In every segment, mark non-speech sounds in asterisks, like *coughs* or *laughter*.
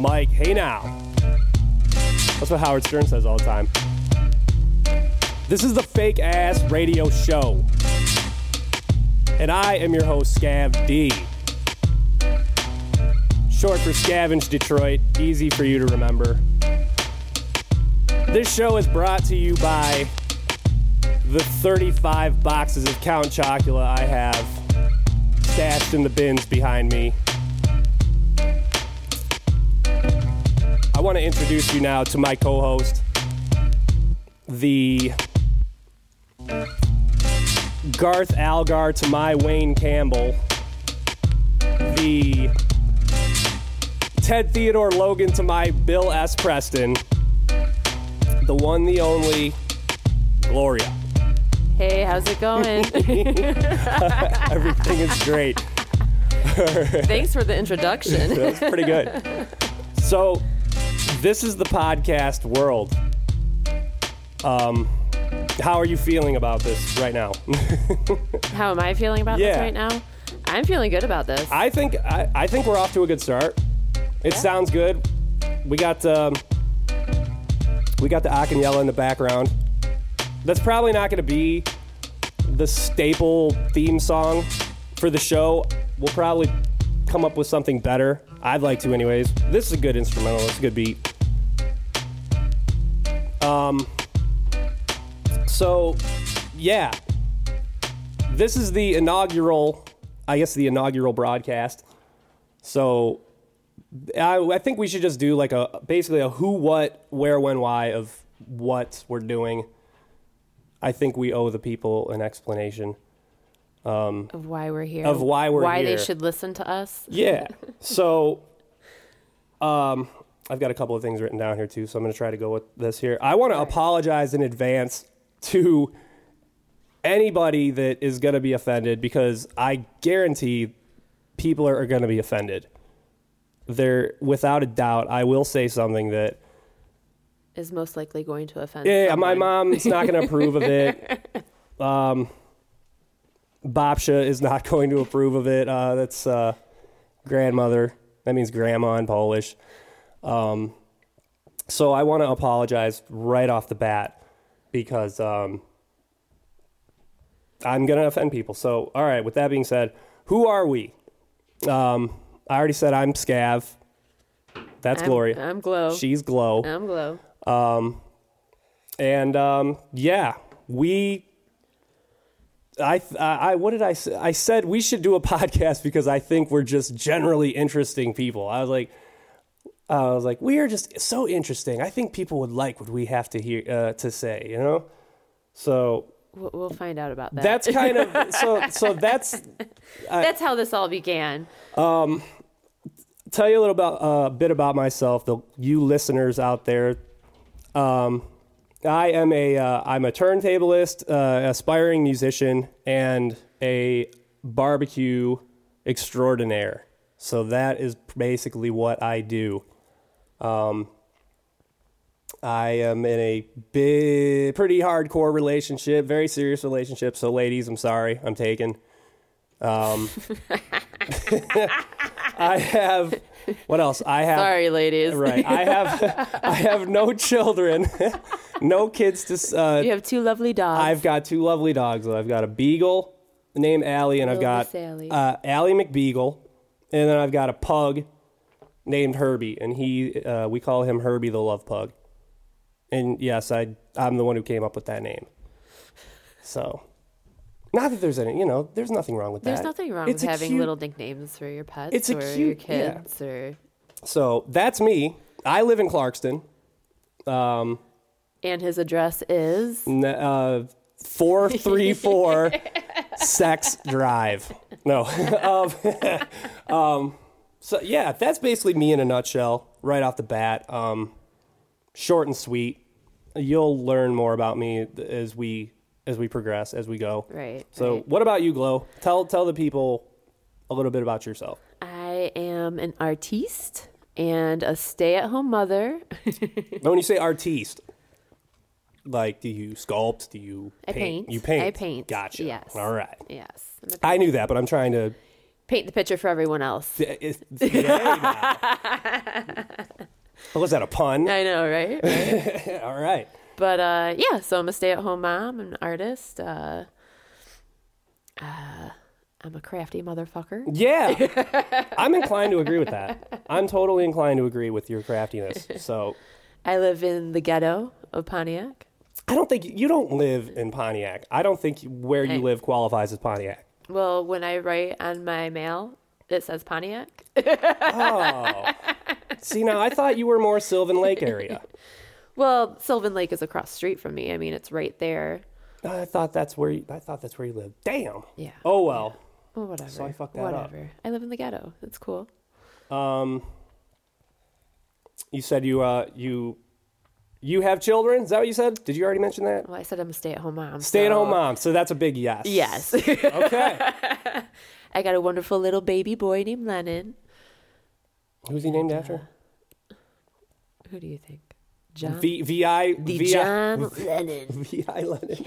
Mic. Hey now. That's what Howard Stern says all the time. This is the fake ass radio show. And I am your host, Scav D. Short for Scavenge Detroit. Easy for you to remember. This show is brought to you by the 35 boxes of Count Chocula I have stashed in the bins behind me. I want to introduce you now to my co host, the Garth Algar to my Wayne Campbell, the Ted Theodore Logan to my Bill S. Preston, the one, the only, Gloria. Hey, how's it going? *laughs* *laughs* Everything is great. Thanks for the introduction. *laughs* That's pretty good. So, this is the podcast world. Um, how are you feeling about this right now? *laughs* How am I feeling about Yeah. this right now? I'm feeling good about this. I think I, I think we're off to a good start. It sounds good. We got um, we got the Akanyella in the background. That's probably not going to be the staple theme song for the show. We'll probably come up with something better. I'd like to, anyways. This is a good instrumental. It's a good beat. Um. So, yeah, this is the inaugural, I guess, the inaugural broadcast. So, I, I think we should just do like a basically a who, what, where, when, why of what we're doing. I think we owe the people an explanation. of why we're here. Of why we're why here. they should listen to us. Yeah. So, *laughs* um, I've got a couple of things written down here too, so I'm going to try to go with this here. I want to apologize in advance to anybody that is going to be offended because I guarantee people are, are going to be offended. There, without a doubt, I will say something that Is most likely going to offend. yeah, my someone. mom's not going to approve of it. *laughs* Um, Babcia is not *laughs* going to approve of it. Uh, that's uh, grandmother. That means grandma in Polish. Um, so I want to apologize right off the bat because um, I'm going to offend people. So, all right, with that being said, who are we? Um, I already said I'm Scav. That's I'm, Gloria. I'm Glow. She's Glow. I'm Glow. Um, And um, yeah, we. I, I what did I say? I said we should do a *laughs* podcast because I think we're just generally interesting people. I was like, I was like, we are just so interesting. I think people would like what we have to hear uh, to say. You know, so We'll, find out about that. that's kind of so. So *laughs* that's that's how this all began. tell you a little about a uh, bit about myself, the you listeners out there. Um, I am a uh, I'm a turntablist, uh, aspiring musician, and a barbecue extraordinaire. So that is basically what I do. Um, I am in a big, pretty hardcore relationship, very serious relationship. So, ladies, I'm sorry, I'm taken. Um, *laughs* I have what else? I have Sorry, ladies. right. I have I have no children, no kids to. Uh, You have two lovely dogs. I've got two lovely dogs. I've got a beagle named Allie, and I've got uh, Allie McBeagle, and then I've got a pug named Herbie, and he uh, we call him Herbie the Love Pug. And yes, I I'm the one who came up with that name. So, not that there's any, you know, there's nothing wrong with that. There's that. nothing wrong It's with a having cute- little nicknames for your pets It's a or your cute- yeah. kids or So that's me. I live in Clarkston. and his address is N- uh, 434 *laughs* Sex Drive. No. *laughs* um, *laughs* um, so, yeah, that's basically me in a nutshell right off the bat. Um, short and sweet. You'll learn more about me as we as we progress as we go. right. So, right. what about you, Glow? Tell tell the people a little bit about yourself. I am an artiste and a stay-at-home mother. *laughs* When you say artiste, like, do you sculpt? Do you I paint. You paint. I paint. Gotcha. Yes. All right. yes. I knew that, but I'm trying to Paint the picture for everyone else. It's- hey, now. *laughs* was that a pun? I know, right? *laughs* All right. But uh, yeah, so I'm a stay-at-home mom, an artist. Uh, uh, I'm a crafty motherfucker. Yeah. *laughs* I'm inclined to agree with that. I'm totally inclined to agree with your craftiness. So I live in the ghetto of Pontiac. I don't think you don't live in Pontiac. I don't think where you live qualifies as Pontiac. Well, when I write on my mail, it says Pontiac. Oh. See, now I *laughs* thought you were more Sylvan Lake area. Well, Sylvan Lake is across the street from me. I mean, it's right there. I thought that's where you, I thought that's where you live. Damn. Yeah. Oh well. Well, whatever. So I fucked that up. whatever. I live in the ghetto. It's cool. Um, you said you uh you you have children. Is that what you said? Did you already mention that? Well, I said I'm a stay-at-home mom. Stay at home so- mom. So that's a big yes. Yes. Okay. *laughs* I got a wonderful little baby boy named Lennon. Who's he named after? Who do you think? John. V V I the V I John Lennon. V I Lennon.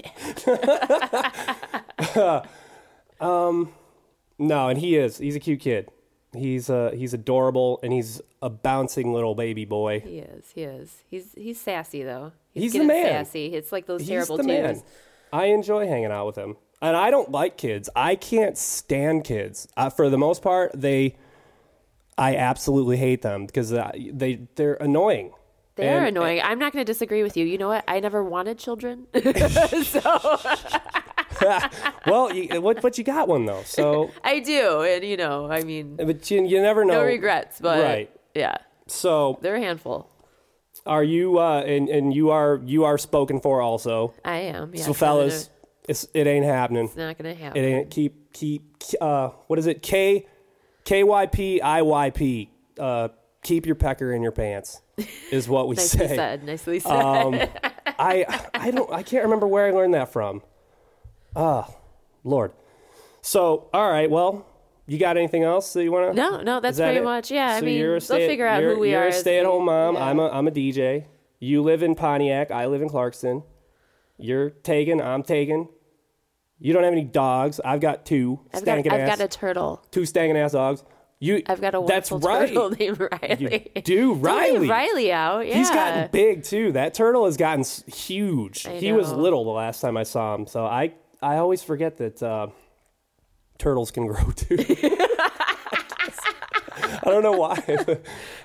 *laughs* *laughs* um, no, and he is. He's a cute kid. He's uh he's adorable, and he's a bouncing little baby boy. He is. He is. He's he's sassy though. He's the getting man. Sassy. It's like those He's terrible the twos. man. I enjoy hanging out with him, and I don't like kids. I can't stand kids. Uh, for the most part, they, I absolutely hate them because uh, they they're annoying. They are And- annoying. I'm not going to disagree with you. You know what? I never wanted children. *laughs* so *laughs* *laughs* well, you, what but you got one though, so *laughs* I do, and you know, I mean, but you, you never know. no regrets. But Right. yeah, So they're a handful. are you uh and and you are you are spoken for also. I am. Yeah, so fellas, it's it ain't happening. it's not going to happen. It ain't keep keep uh what is it? K K Y P I Y P. Uh keep your pecker in your pants *laughs* is what we Nicely say. said. Nicely said. Um I I don't I can't remember where I learned that from. Ah, Lord. So, all right, well, you got anything else that you want to no, no, that's that pretty it? much. Yeah, I mean, you're a they'll figure out you're- who we are. you're a stay-at-home mom. yeah. I'm a I'm a DJ. You live in Pontiac. I live in Clarkston. You're taken. I'm taken. You don't have any dogs. I've got two I've got, I've ass, got a turtle. two stankin' ass dogs. You. I've got a That's wonderful right. turtle *laughs* named Riley. You do, Riley. Riley out. Yeah. He's gotten big too. That turtle has gotten huge. He was little the last time I saw him. So I I always forget that uh, turtles can grow *laughs* too. I don't know why.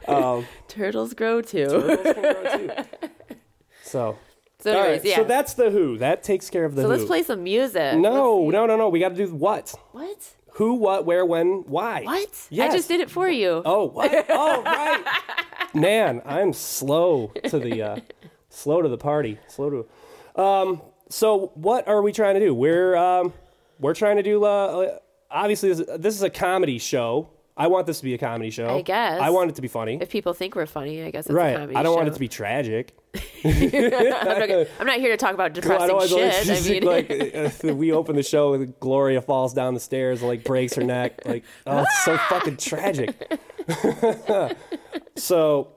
um, Turtles grow too. turtles can grow too. *laughs* So, So, anyways, right. yeah. So that's the Who. That takes care of the So Who. let's play some music. no, no, no, no. We got to do what? What? Who, what, where, when, why? What? Yes. I just did it for you. Oh, what? Oh, right. *laughs* Man, I'm slow to the uh, slow to the party. Slow to. Um. So what are we trying to do? We're um, we're trying to do. Uh, uh, obviously, this, this is a comedy show. I want this to be a comedy show. I guess. I want it to be funny. If people think we're funny, I guess it's a right. comedy I don't want it to be tragic. *laughs* I'm, not, gonna- I'm not here to talk about *laughs* depressing don't want shit. I mean, like uh, we open the show and Gloria falls down the stairs and like breaks her neck. Like, oh, it's so *laughs* fucking tragic. so,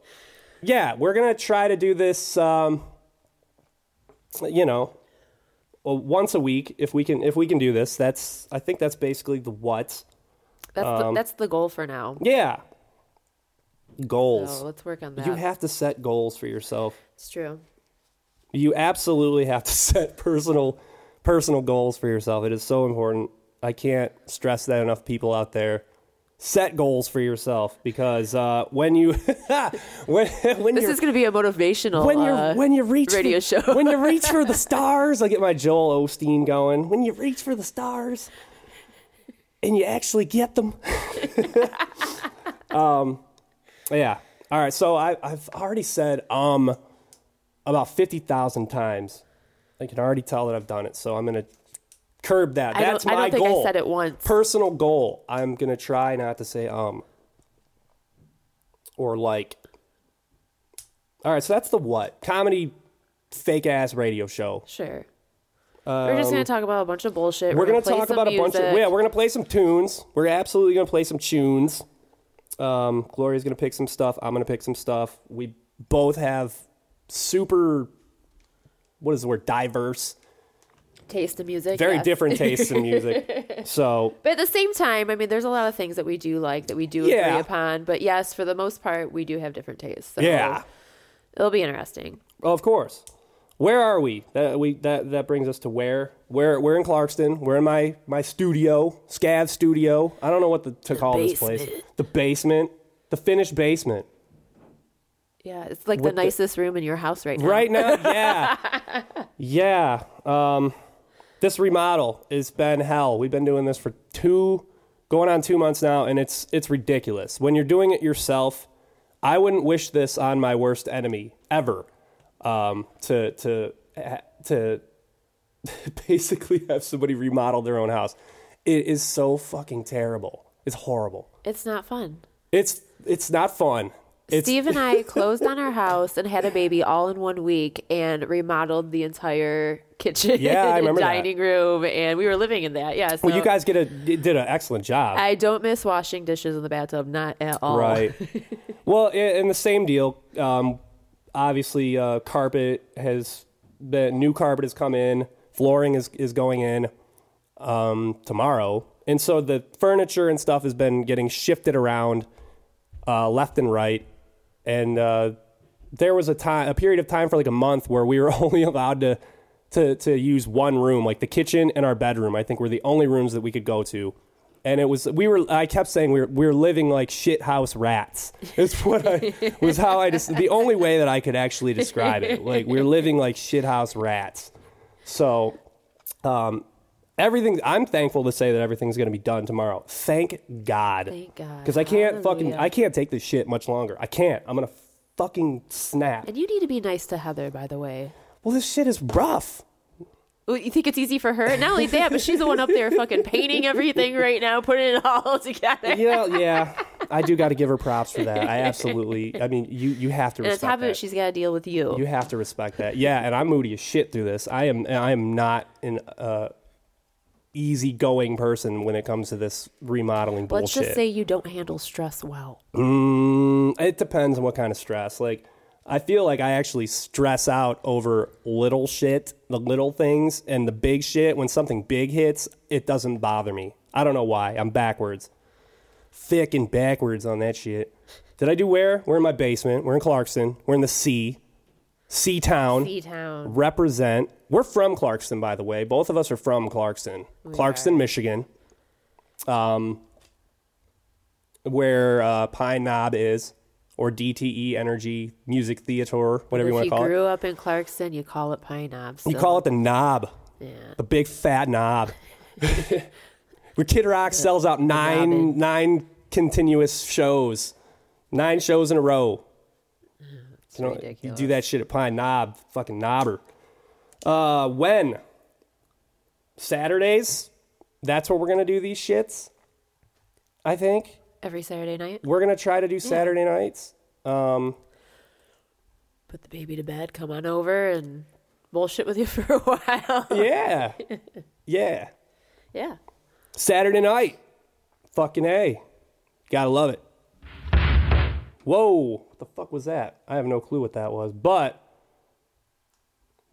yeah, we're gonna try to do this. Um, you know, well, once a week if we can. If we can do this, that's. I think that's basically the what. that's, um, the, that's the goal for now. Yeah. Goals. So let's work on that. you have to set goals for yourself. it's true. You absolutely have to *laughs* set personal personal goals for yourself. It is so important. I can't stress that enough people out there. Set goals for yourself because uh, when you *laughs* when when This is going to be a motivational when you uh, when you reach radio for, show. when you reach for the *laughs* stars, I get my Joel Osteen going. When you reach for the stars and you actually get them. *laughs* um, yeah. All right. So I, I've already said um about fifty thousand times. I can already tell that I've done it. So I'm gonna curb that. I don't- That's I my don't think I goal. said it once. Personal goal. I'm gonna try not to say um or like. All right, so that's the what comedy, fake ass radio show. Sure. we're just going to talk about a bunch of bullshit. Um, We're, gonna, play talk about a bunch of yeah. We're gonna play some tunes. We're absolutely gonna play some tunes. Um, Gloria's gonna pick some stuff. I'm gonna pick some stuff. We both have super. What is the word? Diverse taste in music. very yes. different tastes in music. *laughs* So But at the same time, I mean, there's a lot of things that we do like that we do Yeah. agree upon. But yes, for the most part, we do have different tastes. So yeah, it'll be interesting. of course. Where are we? That we that that brings us to where? Where we're in Clarkston. We're in my my studio, Scav studio. I don't know what the, to call this place. The basement, the finished basement. Yeah, it's like With the the- nicest room in your house right now. Right now, *laughs* yeah, yeah. Um, this remodel has been hell. We've been doing this for two, going on two months now, and it's it's ridiculous. When you're doing it yourself, I wouldn't wish this on my worst enemy ever. Um, to to to *laughs* basically have somebody remodel their own house, it is so fucking terrible. It's horrible. It's not fun. It's it's not fun. It's, Steve and I *laughs* closed on our house and had a baby all in one week and remodeled the entire kitchen Yeah, I *laughs* and remember that. dining room and we were living in that. Yeah. So well, you guys get a did an excellent job. I don't miss washing dishes in the bathtub, not at all. Right. *laughs* well, in the same deal, um, obviously, uh, carpet has the new carpet has come in. Flooring is is going in um, tomorrow, and so the furniture and stuff has been getting shifted around uh, left and right. And uh, there was a time, a period of time for like a month where we were *laughs* only allowed to to to use one room, like the kitchen and our bedroom. I think were the only rooms that we could go to. And it was we were. I kept saying we were we were living like shit house rats. *laughs* It's what I was how I just the only way that I could actually describe it. Like we we're living like shit house rats. So, um, everything. I'm thankful to say that everything's going to be done tomorrow. Thank God. Thank God. Because I can't fucking. I can't take this shit much longer. I can't. I'm gonna fucking snap. And you need to be nice to Heather, by the way. Well, this shit is rough. Well, You think it's easy for her? Not only that, but she's the one up there fucking painting everything right now, putting it all *laughs* together. You know, yeah. I do got to give her props for that. I absolutely. I mean, you you have to And on respect top of it, she's got to deal with you. You have to respect that. Yeah, and I'm moody as shit through this. I am I am not an uh, easygoing person when it comes to this remodeling Let's bullshit. just say you don't handle stress well. Mm, it depends on what kind of stress. Like, I feel like I actually stress out over little shit, the little things, and the big shit. When something big hits, it doesn't bother me. I don't know why. I'm backwards, thick and backwards on that shit. Did I do where? We're in my basement. We're in Clarkston. We're in the C, C town. C Town. Represent. We're from Clarkston, by the way. Both of us are from Clarkston, Clarkston, Michigan. Um, where uh, Pine Knob is, or DTE Energy Music Theater, whatever you want to call it. If you grew up in Clarkston, you call it Pine Knob. You call it the knob, Yeah. the big fat knob. *laughs* Where Kid Rock sells out nine nine continuous shows, nine shows in a row. It's You, know, you do that shit at Pine Knob, fucking knobber. Uh, when? Saturdays? That's what we're gonna do these shits. I think every Saturday night. we're gonna try to do Saturday nights. Um, Put the baby to bed. Come on over and bullshit with you *laughs* for a while. yeah, *laughs* yeah. yeah. Saturday night. Fucking A. Gotta love it. Whoa. What the fuck was that? I have no clue what that was, but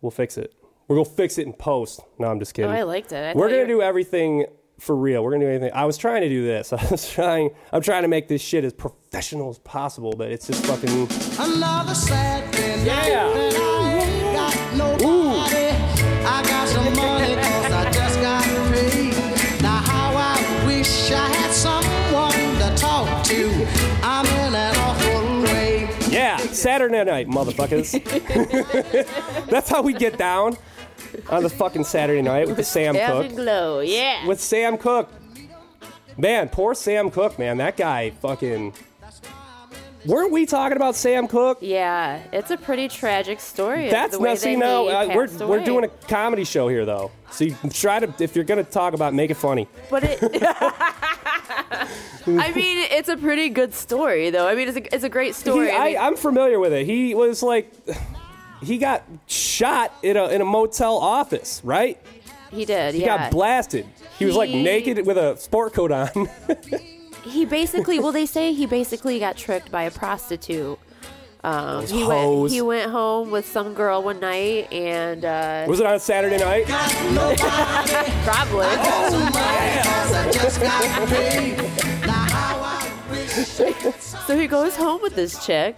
we'll fix it. We're gonna fix it in post. No, I'm just kidding. Oh, kidding. I liked it. I We're gonna you do everything for real. We're gonna do anything. I was trying to do this. *laughs* I was trying. I'm trying to make this shit as professional as possible, but it's just fucking. Another sad day. Yeah. And I ain't got. I got some *laughs* money 'cause I just got paid. Now how I wish I had someone to talk to. I'm in an awful way. Yeah, Saturday night, motherfuckers. *laughs* That's how we get down *laughs* on the fucking Saturday night with the *laughs* Sam Cooke. glow. Yeah. with Sam Cooke. Man, poor Sam Cooke, man. That guy fucking. Weren't we talking about Sam Cooke? yeah. It's a pretty tragic story. That's the way no, see, no, uh, we're we're doing a comedy show here, though. So you try to, if you're gonna talk about, it, make it funny. But it. *laughs* I mean, it's a pretty good story, though. I mean, it's a, it's a great story. He, I I, I'm familiar with it. He was like, he got shot in a in a motel office, right? he did. He yeah. got blasted. He was like He- naked with a sport coat on. *laughs* he basically well they say he basically got tricked by a prostitute Um, he hoes. went he went home with some girl one night and uh, Was it on Saturday night? *laughs* Probably Got some money 'cause *laughs* I just got paid. Now how I wish. So he goes home with this chick,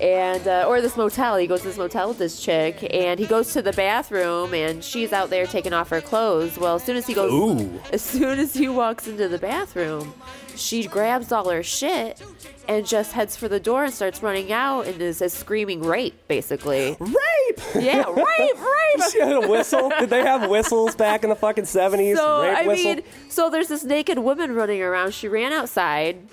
and uh, or this motel. He goes to this motel with this chick, and he goes to the bathroom, and she's out there taking off her clothes. Well, as soon as he goes, Ooh. as soon as he walks into the bathroom, she grabs all her shit and just heads for the door and starts running out and is, is screaming rape, basically. Rape! Yeah, rape, *laughs* rape. she had a whistle. Did they have whistles back in the fucking 70s? So Rape I whistle? mean, so there's this naked woman running around. She ran outside,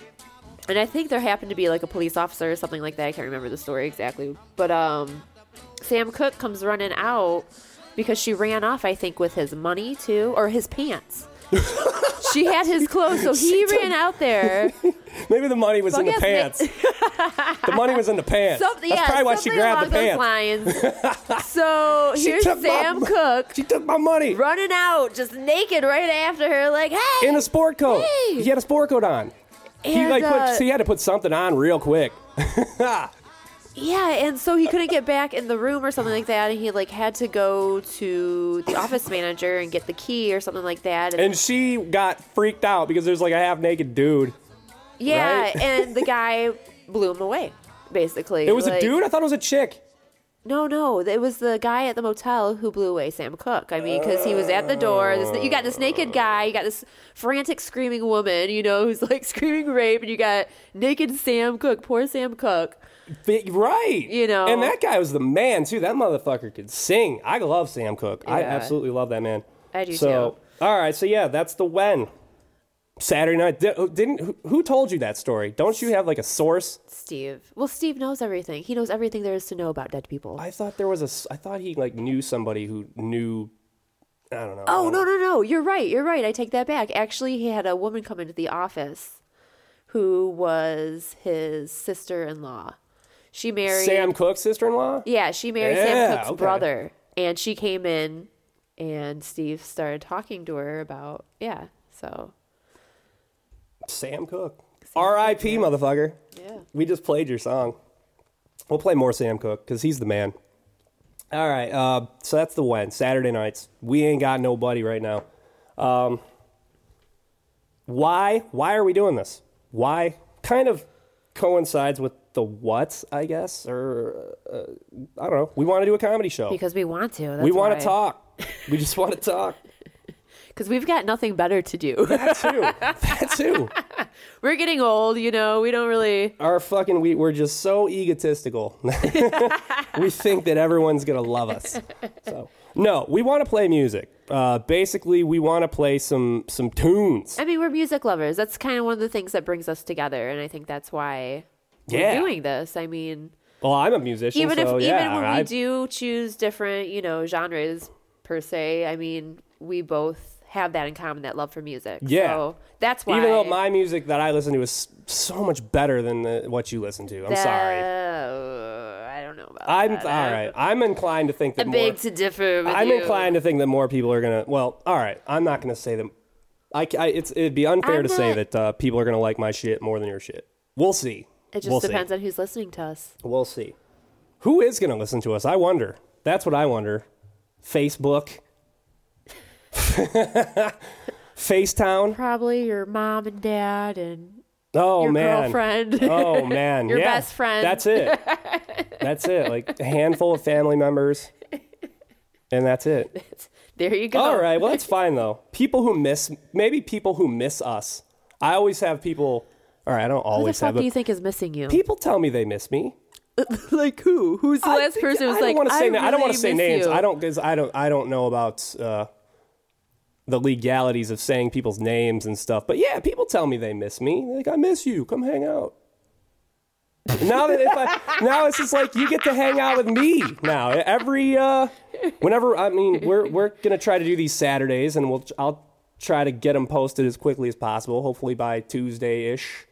and I think there happened to be like a police officer or something like that. I can't remember the story exactly, but um, Sam Cooke comes running out because she ran off. I think with his money too, or his pants. *laughs* she had his clothes, so he ran out there. *laughs* Maybe the money was in the Fuck pants. *laughs* the money was in the pants. Something, That's yeah, probably why she grabbed the pants. lines. so She here's took my Sam Cooke She took my money running out, just naked, right after her, like, "Hey!" in a sport coat. Hey! He had a sport coat on. He And, like uh, put. So he had to put something on real quick. *laughs* Yeah, and so he couldn't get back in the room or something like that, and he like had to go to the office manager and get the key or something like that. And, And she got freaked out because there's like a half naked dude. yeah, right? and the *laughs* guy blew him away. Basically, It was a dude. I thought it was a chick. No, no, it was the guy at the motel who blew away Sam Cooke. I mean, because he was at the door. This, you got this naked guy, you got this frantic screaming woman, you know, who's like *laughs* screaming rape, and you got naked Sam Cooke, poor Sam Cooke. Right. You know. And that guy was the man too. That motherfucker could sing. I love Sam Cooke. I absolutely love that man. I do so, All right. So yeah, that's the when. Saturday night. Di- Didn't who, told you that story? Don't you have like a source? Steve. Well, Steve knows everything. He knows everything there is to know about dead people. I thought there was a. I thought he like knew somebody who knew. I don't know. Oh no no no! You're right. You're right. I take that back. Actually, he had a woman come into the office, who was his sister-in-law. She married Sam Cooke's sister-in-law. Yeah, she married Yeah, Sam Cooke's okay. brother, and she came in, and Steve started talking to her about yeah. So Sam Cooke. R.I.P. Motherfucker. yeah, We just played your song. We'll play more Sam Cooke because he's the man. All right, uh, so that's the when Saturday nights. We ain't got nobody right now. Um, why? Why are we doing this? Why? Kind of coincides with the what, I guess, or uh, I don't know. We want to do a comedy show. because we want to. That's we want why. to talk. We just *laughs* want to talk. Because we've got nothing better to do. That too. *laughs* That too. We're getting old, you know. We don't really. our fucking we, we're just so egotistical *laughs* we think that everyone's gonna love us so no we want to play music uh, basically we want to play some some tunes I mean, we're music lovers. That's kind of one of the things that brings us together, and I think that's why we're doing this. I mean, well i'm a musician even so if yeah even when I, we do choose different, you know, genres per se, I mean, we both have that in common, that love for music. Yeah. So that's why. even though my music that i listen to is so much better than the, what you listen to i'm sorry Uh, I don't know about that. i'm that. all right i'm inclined to think that I more beg to differ with i'm you. inclined to think that more people are gonna well all right i'm not gonna say that I, I- it's, it'd be unfair I'm to say that uh, people are gonna like my shit more than your shit we'll see It just We'll see. depends on who's listening to us. We'll see. Who is going to listen to us? I wonder. That's what I wonder. Facebook. *laughs* Facetown. Probably your mom and dad and Oh your man. girlfriend. *laughs* Oh man. *laughs* Your Yeah. best friend. That's it. That's it. Like a handful of family members. And that's it. there you go. All right. Well, that's fine though. People who miss maybe people who miss us. I always have people all right, I don't Who the always fuck have do you think is missing you? people tell me they miss me. like who? Who's the I last think- person who's I don't like, want to say I, I don't want to say names. you. I don't because I don't I don't know about uh, the legalities of saying people's names and stuff. But yeah, people tell me they miss me. Like I miss you. Come hang out. now that if I *laughs* now it's just like you get to hang out with me now every uh whenever I mean we're we're gonna try to do these Saturdays and we'll I'll try to get them posted as quickly as possible. Hopefully by Tuesday ish.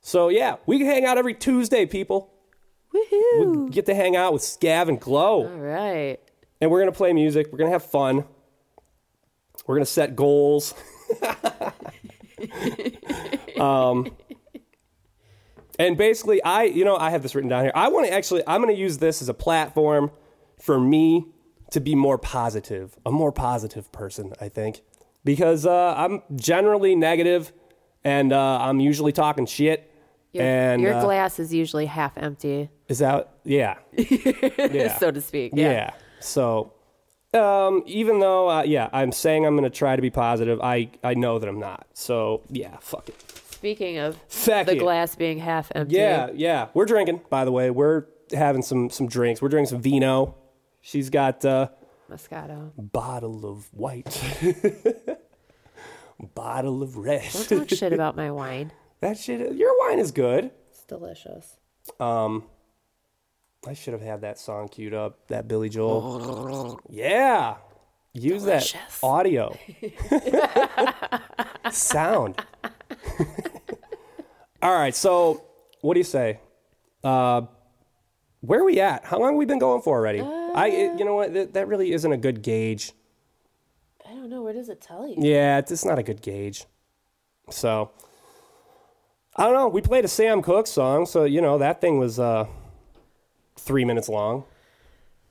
So yeah, we can hang out every Tuesday, people. Woohoo! We get to hang out with Scav and Glow. All right. And we're going to play music. We're going to have fun. We're going to set goals. *laughs* um, And basically, I, you know, I have this written down here. I want to actually, I'm going to use this as a platform for me to be more positive, a more positive person, I think. Because uh, I'm generally negative and uh, I'm usually talking shit. Your, and your uh, glass is usually half empty, is that, yeah. yeah. *laughs* so to speak. Yeah. Yeah. So, um, even though, uh, yeah, I'm saying I'm going to try to be positive, I, I know that I'm not. So, yeah, fuck it. Speaking of Fuck the it. glass being half empty. Yeah, yeah. We're drinking, by the way. We're having some some drinks. We're drinking some vino. She's got uh Moscato. bottle of white. *laughs* bottle of red. Don't talk shit *laughs* about my wine. that shit your wine is good. It's delicious. I should have had that song queued up, that Billy Joel. *laughs* yeah. Use Delicious. that audio. *laughs* Sound. *laughs* All right, so what do you say? Uh, where are we at? How long have we been going for already? I, it- you know what? That, that really isn't a good gauge. I don't know. Where does it tell you? Yeah, it's it's not a good gauge. So, I don't know. We played a Sam Cooke song, so you know that thing was uh, three minutes long.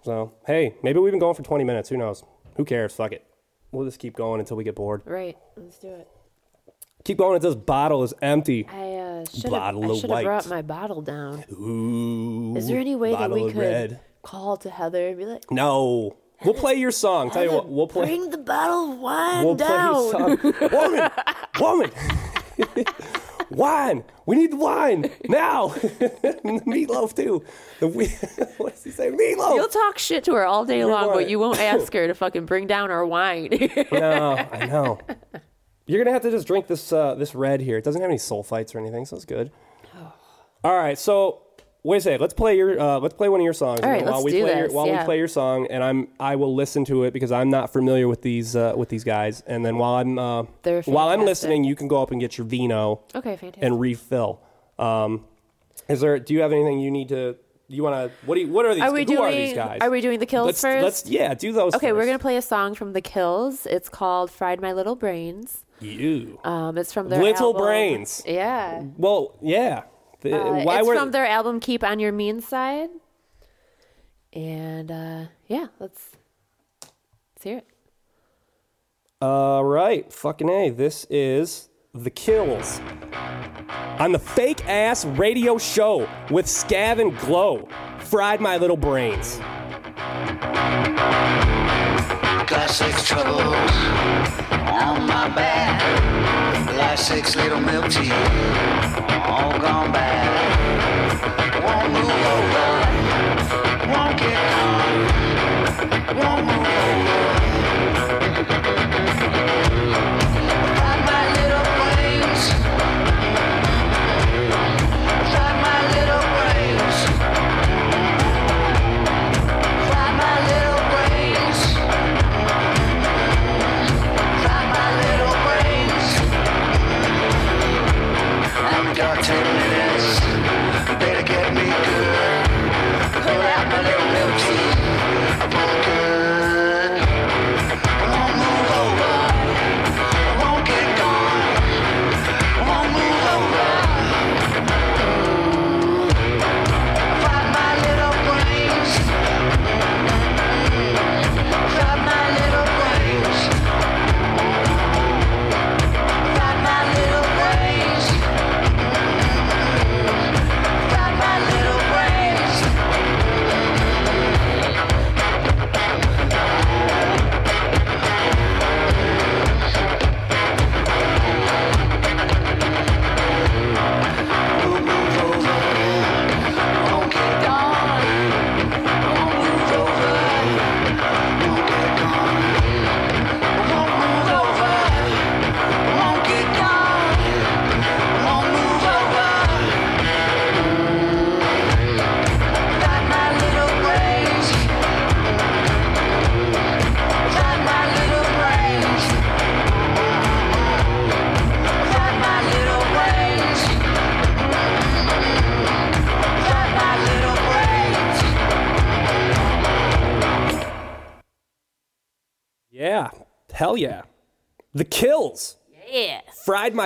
So hey, maybe we've been going for twenty minutes. Who knows? Who cares? Fuck it. We'll just keep going until we get bored. Right. Let's do it. Keep going until this bottle is empty. I uh, should have. I of should have brought my bottle down. Ooh. Is there any way that we could red. call to Heather and be like, No. We'll play your song. Tell you what, we'll play. bring the bottle of wine We'll down? play your song. Woman, woman, *laughs* *laughs* wine. We need wine now. *laughs* Meatloaf too. The we- *laughs* what does he say? Meatloaf. You'll talk shit to her all day long, right. but you won't ask *laughs* her to fucking bring down our wine. No, I know. You're gonna have to just drink this uh, this red here. It doesn't have any sulfites or anything, so it's good. All right, so wait a second. Let's play your uh, let's play one of your songs. All right, while let's we do play Your, while yeah. we play your song, and I'm I will listen to it because I'm not familiar with these uh, with these guys. And then while I'm uh, while I'm listening, you can go up and get your vino okay, fantastic. and refill. Um, is there? Do you have anything you need to? You want to? What do you? What are these? are we who doing? are these guys? Are we doing the kills let's, first? Let's yeah, do those. okay, we're gonna play a song from the Kills. It's called "Fried My Little Brains." you. Um, it's from their Little album- Brains. Yeah. Well, yeah. The- Uh, why it's were from their album "Keep on Your Mean Side," and uh, yeah, let's let's hear it. All right, fucking a. This is the Kills on the fake ass radio show with Scav and Glow. Fried my little brains. Got six troubles on my back. Last six little milk tea, all gone bad. Won't move over, won't get on, won't move over. Got ten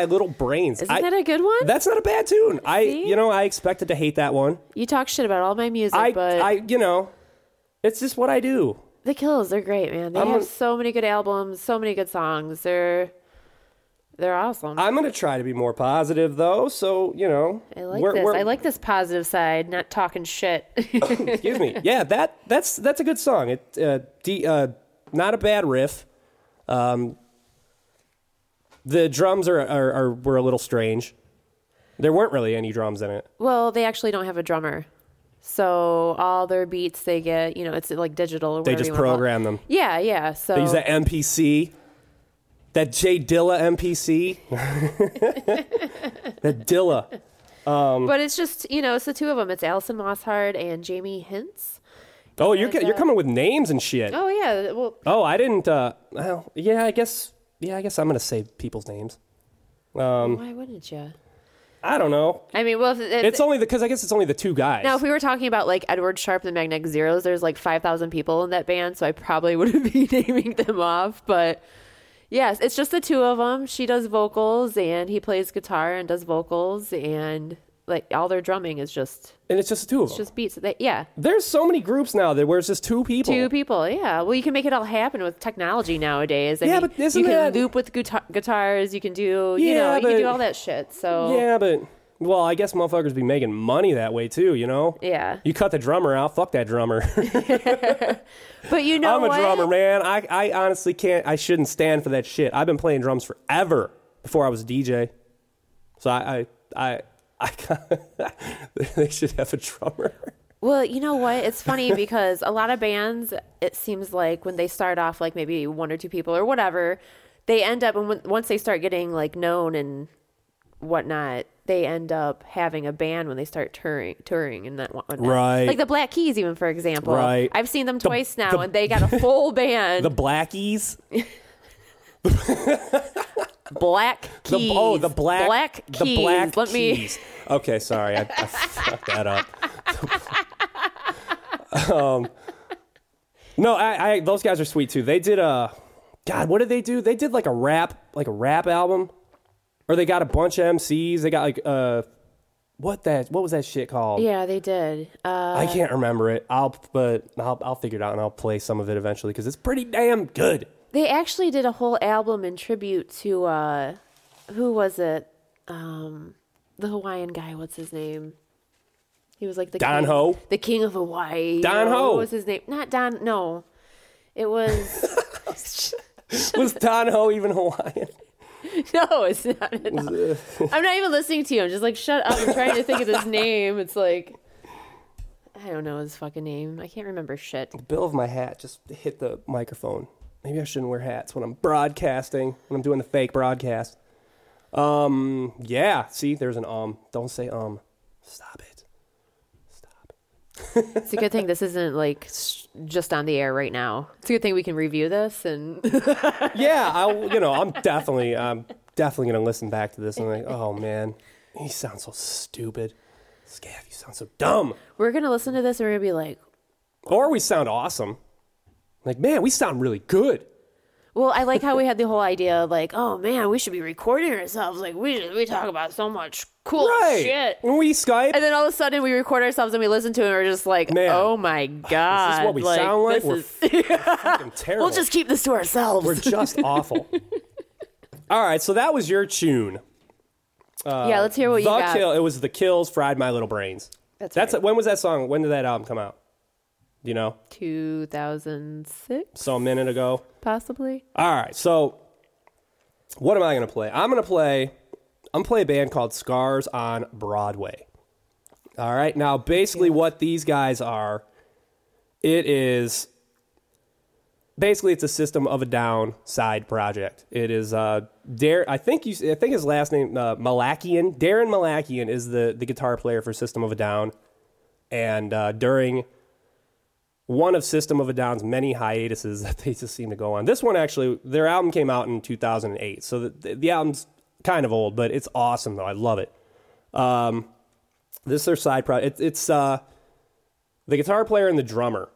my little brains. Isn't I- that a good one? That's not a bad tune. I, you know, I expected to hate that one. you talk shit about all my music, I, but I, you know, it's just what I do. the Kills, they're great, man. They I'm have a- so many good albums, so many good songs. They're they're awesome. I'm gonna try to be more positive, though. So you know, I like we're- this. we're- I like this positive side, not talking shit. *laughs* Excuse me. Yeah, that that's that's a good song. It uh, D, uh, not a bad riff. Um, the drums are, are, are were a little strange. There weren't really any drums in it. well, they actually don't have a drummer. So all their beats they get, you know, it's like digital. Or They just you wanna call it. program them. Yeah, yeah. So They use that MPC, that J Dilla MPC, *laughs* that Dilla. but it's just you know, it's the two of them. It's Alison Mosshart and Jamie Hince. Oh, you're Like you're that. coming with names and shit. Oh yeah, well, Oh, I didn't. Uh, well, yeah, I guess. Yeah, I guess I'm gonna say people's names. Um, why wouldn't you? I don't know. I mean, well, if, if, It's only because I guess it's only the two guys. now if we were talking about like Edward Sharpe and the Magnetic Zeros, there's like five thousand people in that band, so I probably *laughs* wouldn't be *laughs* naming them off. But yes, it's just the two of them. She does vocals and he plays guitar and does vocals, and like all their drumming is just and it's just two of them. just beats. They, yeah, There's so many groups now that where it's just two people. Two people, yeah. Well, you can make it all happen with technology nowadays. I Yeah, mean, but isn't you can that- loop with guitar- guitars. You can do, you Yeah, know, you can do all that shit. So Yeah, but well, I guess motherfuckers be making money that way too. You know. yeah. You cut the drummer out. Fuck that drummer. *laughs* But you know I'm a what? drummer, man. I, I honestly can't. I shouldn't stand for that shit. I've been playing drums forever before I was a DJ. So I I I, I *laughs* they should have a drummer. Well, you know what? It's funny *laughs* because a lot of bands, it seems like when they start off, like maybe one or two people or whatever, they end up and once they start getting like known and whatnot, they end up having a band when they start touring, touring and that whatnot. Right. Like the Black Keys, even for example. Right. I've seen them The- twice now, the- and they got a full band. *laughs* The Blackies. Black The, Keys. oh, the black. Black The black Let me. keys. Okay, sorry, I, I *laughs* fucked that up. *laughs* um, no, I, I. Those guys are sweet too. They did a. God, what did they do? They did like a rap, like a rap album, or they got a bunch of MCs. They got like uh, what that? What was that shit called? Yeah, they did. Uh, I can't remember it. I'll, but I'll, I'll figure it out and I'll play some of it eventually because it's pretty damn good. They actually did a whole album in tribute to uh, who was it? Um, the Hawaiian guy. What's his name? He was like the Don king, Ho? the king of Hawaii. Don Ho. What was his name? Not Don. No, it was. *laughs* Was Don Ho even Hawaiian? *laughs* no, it's not. no. I'm not even listening to you. I'm just like, shut up. I'm trying to think of his name. It's like. I don't know his fucking name. I can't remember shit. The bill of my hat just hit the microphone. Maybe I shouldn't wear hats when I'm broadcasting, when I'm doing the fake broadcast. Um, yeah. See, there's an um. Don't say um. Stop it. Stop. It's a good thing this isn't like just on the air right now. It's a good thing we can review this and *laughs* Yeah, I. You know, I'm definitely, I'm definitely gonna listen back to this and like, oh man, he sounds so stupid. Scav, you sound so dumb. we're gonna listen to this and we're gonna be like, Or we sound awesome. Like, man, we sound really good. well, I like how we had the whole idea of like, oh man, we should be recording ourselves. Like we we talk about so much cool Right. shit. When we Skype, And then all of a sudden we record ourselves and we listen to it and we're just like, Man, oh my god, this is what we sound like. We're is- *laughs* fucking *laughs* terrible. we'll just keep this to ourselves. We're just *laughs* awful. All right, so that was your tune. Uh, yeah, let's hear what you the got. kill. It was the kills fried my little brains. That's, That's right. when was that song? When did that album come out? Do you know? 2006, So a minute ago. possibly. All right, so what am I gonna play? I'm gonna play. I'm gonna play a band called Scars on Broadway. All right, now basically what these guys are, it is basically it's a system of a down side project. It is uh Dar- I think you I think his last name uh, Malakian. Daron Malakian is the the guitar player for System of a Down, and uh, during one of System of a Down's many hiatuses *laughs* that they just seem to go on. This one actually, their album came out in 2008, so the, the, album's kind of old, but it's awesome though. I love it. Um, this is their side project. It, it's uh, the guitar player and the drummer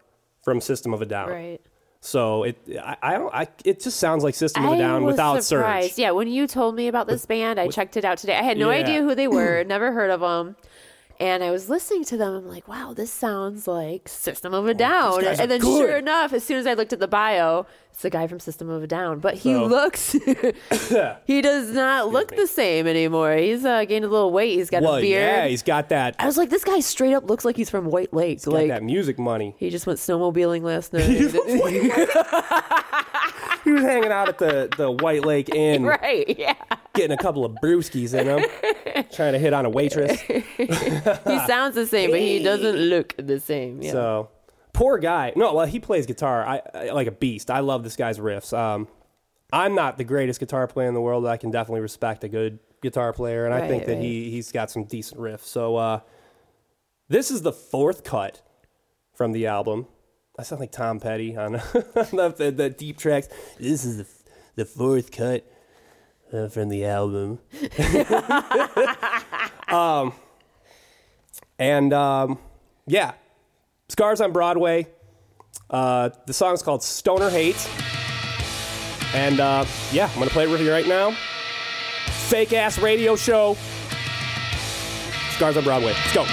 from System of a Down. Right. So it I, I don't I it just sounds like System of a Down without surprised. Surge. Yeah, when you told me about this band, I checked it out today. I had no Yeah. idea who they *clears throat* were, never heard of them. And I was listening to them. I'm like, wow, this sounds like System of a Down. And then, good. sure enough, as soon as I looked at the bio, it's the guy from System of a Down. But he So- looks, *laughs* *laughs* he does not look me. the same anymore. He's uh, gained a little weight. He's got Well, a beard. yeah, he's got that I was like, this guy straight up looks like he's from White Lake. got like that music money. he just went snowmobiling last *laughs* night. He was hanging out at the, the White Lake Inn, right? Yeah. getting a couple of brewskis in him, trying to hit on a waitress. He sounds the same, but he doesn't look the same. Yeah. So poor guy. No, well, he plays guitar I, I like a beast. I love this guy's riffs. Um, I'm not the greatest guitar player in the world. but I can definitely respect a good guitar player, and I Right, think that right. he he's got some decent riffs. So uh, this is the fourth cut from the album. I sound like Tom Petty on *laughs* the, the, the deep tracks. This is the the fourth cut uh, from the album. *laughs* um, and um, yeah, Scars on Broadway. Uh, the song's called Stoner Hate. And uh, yeah, I'm going to play it with you right now. Fake ass radio show. Scars on Broadway. Let's go.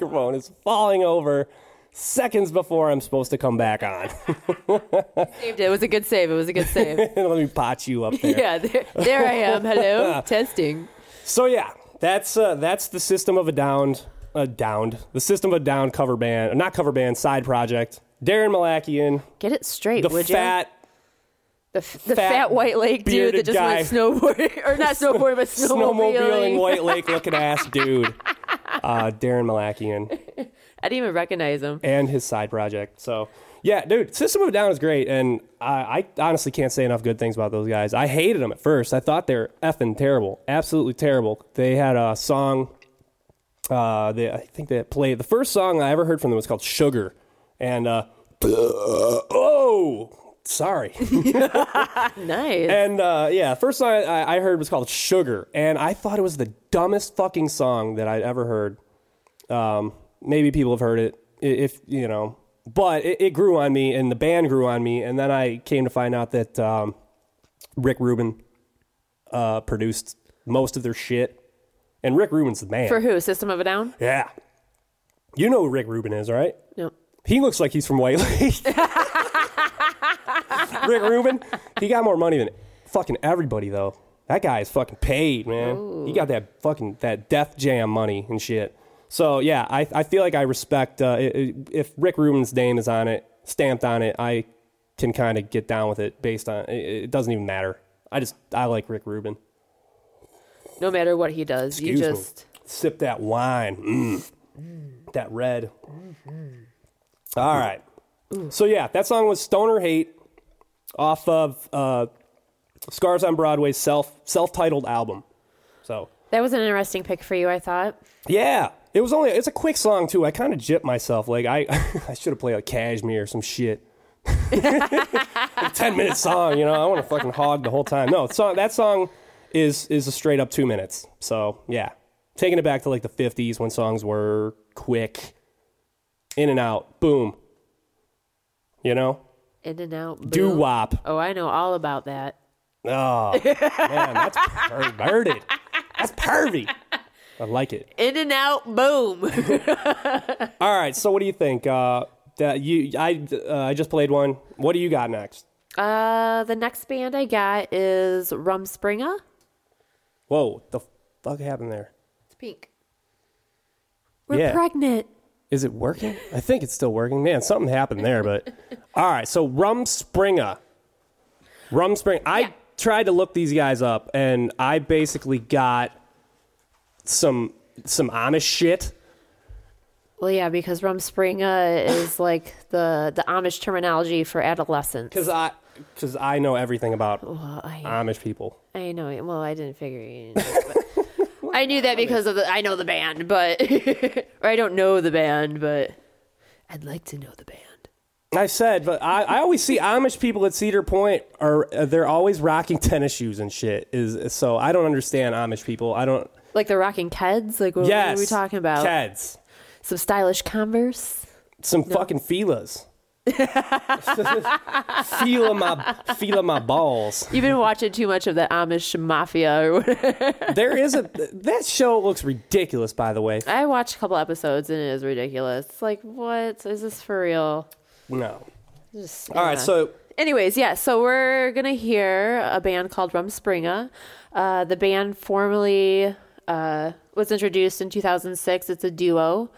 Microphone is falling over seconds before I'm supposed to come back on. *laughs* Saved it. It was a good save. It was a good save. *laughs* Let me pot you up there. yeah, there, there I am. Hello, *laughs* testing. So yeah, that's uh, that's the System of a Downed, uh, downed, the System of a Down cover band, not cover band, side project. Daron Malakian, Get it straight, the would fat, you? The, f- the fat, fat, White Lake dude that just guy. went snowboarding, or not snowboarding, but snowmobiling snowmobiling. White Lake looking ass dude, uh, Daron Malakian, *laughs* I didn't even recognize him. and his side project. So yeah, dude, System of a Down is great, and I, I honestly can't say enough good things about those guys. I hated them at first. I thought they were effing terrible, absolutely terrible. They had a song. Uh, they, I think they played the first song I ever heard from them was called "Sugar," and uh, *laughs* oh, sorry. *laughs* Nice. And uh, yeah, first song I, I heard was called "Sugar," and I thought it was the dumbest fucking song that I'd ever heard. Um, maybe people have heard it, i- if you know, but it, it grew on me, and the band grew on me, and then I came to find out that um, Rick Rubin uh, produced most of their shit, and Rick Rubin's the man. For who? System of a Down? yeah, you know who Rick Rubin is, right? No. He looks like he's from White Lake. *laughs* *laughs* Rick Rubin, he got more money than fucking everybody though. That guy is fucking paid, man. He got that fucking that Def Jam money and shit. So yeah, I I feel like I respect uh, if Rick Rubin's name is on it, stamped on it, I can kind of get down with it based on it, it doesn't even matter. I just I like Rick Rubin. No matter what he does, you Excuse me. just sip that wine. Mm. That red. All right. So yeah, that song was Stoner Hate off of uh, Scars on Broadway's self self titled album. So That was an interesting pick for you, I thought. yeah, it was only it's a quick song too. I kind of jipped myself. Like I *laughs* I should have played a Kashmir or some shit. a *laughs* ten minute song, you know. I want to fucking hog the whole time. No, song that song is is a straight up two minutes. So yeah, taking it back to like the fifties when songs were quick, in and out, boom. You know, In and out. doo boom. wop. Oh, I know all about that. Oh *laughs* man, that's perverted. That's pervy. I like it. In and out, boom. *laughs* All right, so what do you think? Uh, that you, I, uh, I just played one. What do you got next? uh, the next band I got is Rum Rumspringa. Whoa, the fuck happened there? It's pink. We're Yeah. pregnant. Is it working? I think it's still working. Man, something happened there, but *laughs* all right. So Rumspringa, Rumspringa. I Yeah. tried to look these guys up, and I basically got some some Amish shit. Well, yeah, because Rumspringa is *laughs* like the the Amish terminology for adolescents. Because I, because I know everything about Well, I, Amish people. I know. Well, I didn't figure you. Didn't, *laughs* but I knew that because of the. I know the band, but *laughs* or I don't know the band, but I'd like to know the band. I said, but I, I always see Amish people at Cedar Point are uh, they're always rocking tennis shoes and shit. Is so I don't understand Amish people. I don't. Like they're rocking Keds. Like what, yes, what are we talking about? Keds, Some stylish Converse. some fucking feelers. Feel my feel my balls. You've been watching too much of the Amish Mafia or whatever. There is a that show looks ridiculous. By the way, I watched a couple episodes and it is ridiculous. It's like, what is this for real? no. Just, All right, so Anyways, yeah, so we're gonna hear a band called Rumspringa. Uh, the band formerly uh, was introduced in 2006. It's a duo.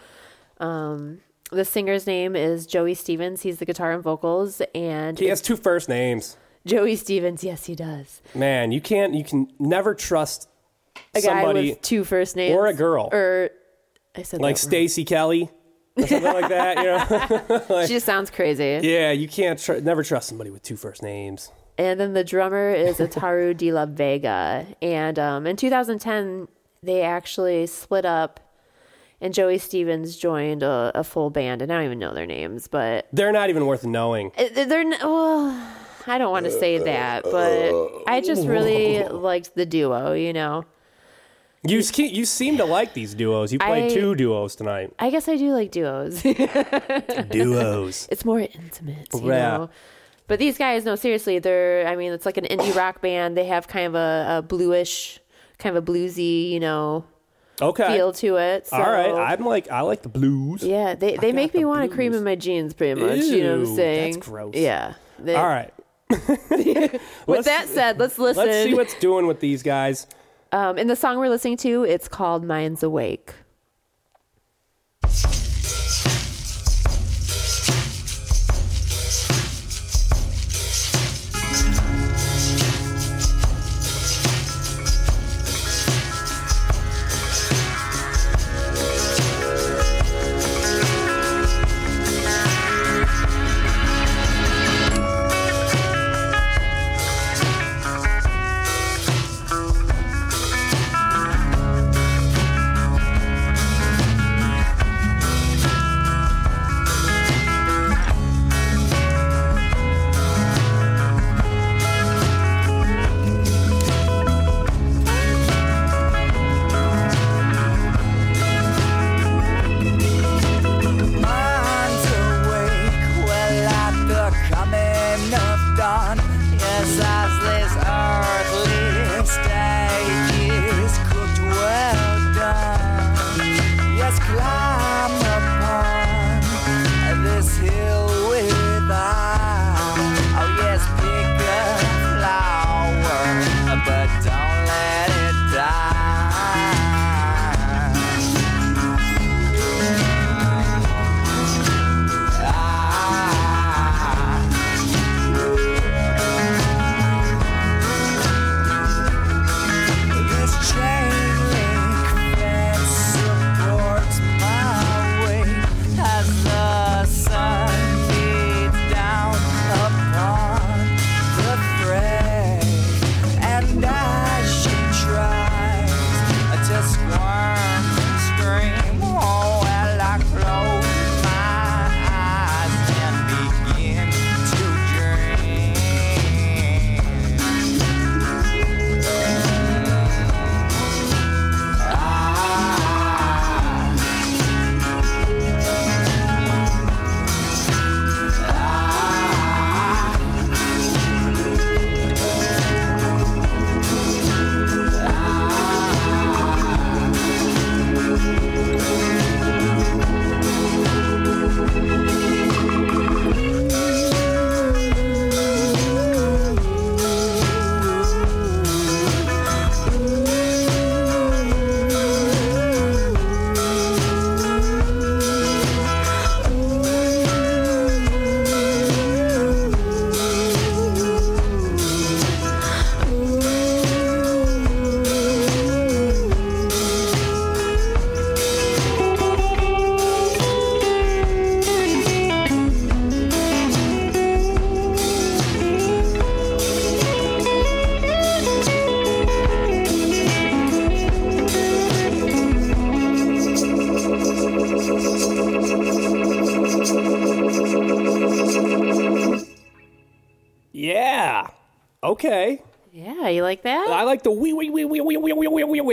Um, the singer's name is Joey Stevens. He's the guitar and vocals, and he has two first names. Joey Stevens. Yes, he does. Man, you can't. You can never trust A guy somebody with two first names, or a girl. or I said like. Stacy Kelly or something like that. You know. *laughs* *laughs* She just sounds crazy. Yeah, you can't tr- never trust somebody with two first names. And then the drummer is Ataru *laughs* de la Vega. And um, in 2010, they actually split up, and Joey Stevens joined a, a full band. And I don't even know their names, but They're not even worth knowing. Uh, they're n- well. I don't want to say that, but I just really *laughs* liked the duo. You know, You you seem to like these duos. You played I- two duos tonight. I guess I do like duos. *laughs* Duos. it's more intimate, you Yeah. know. But these guys, no, seriously, they're. I mean, it's like an indie rock band. They have kind of a, a bluish, kind of a bluesy, you know, Okay. feel to it. So, All right. I'm like I like the blues. yeah, they they make got me the want to cream blues. in my jeans, pretty much. you know what I'm saying? that's gross. Yeah. They- All right. *laughs* *laughs* With Let's- that said, let's listen. Let's see what's doing with these guys. um, in the song we're listening to, it's called "Minds Awake."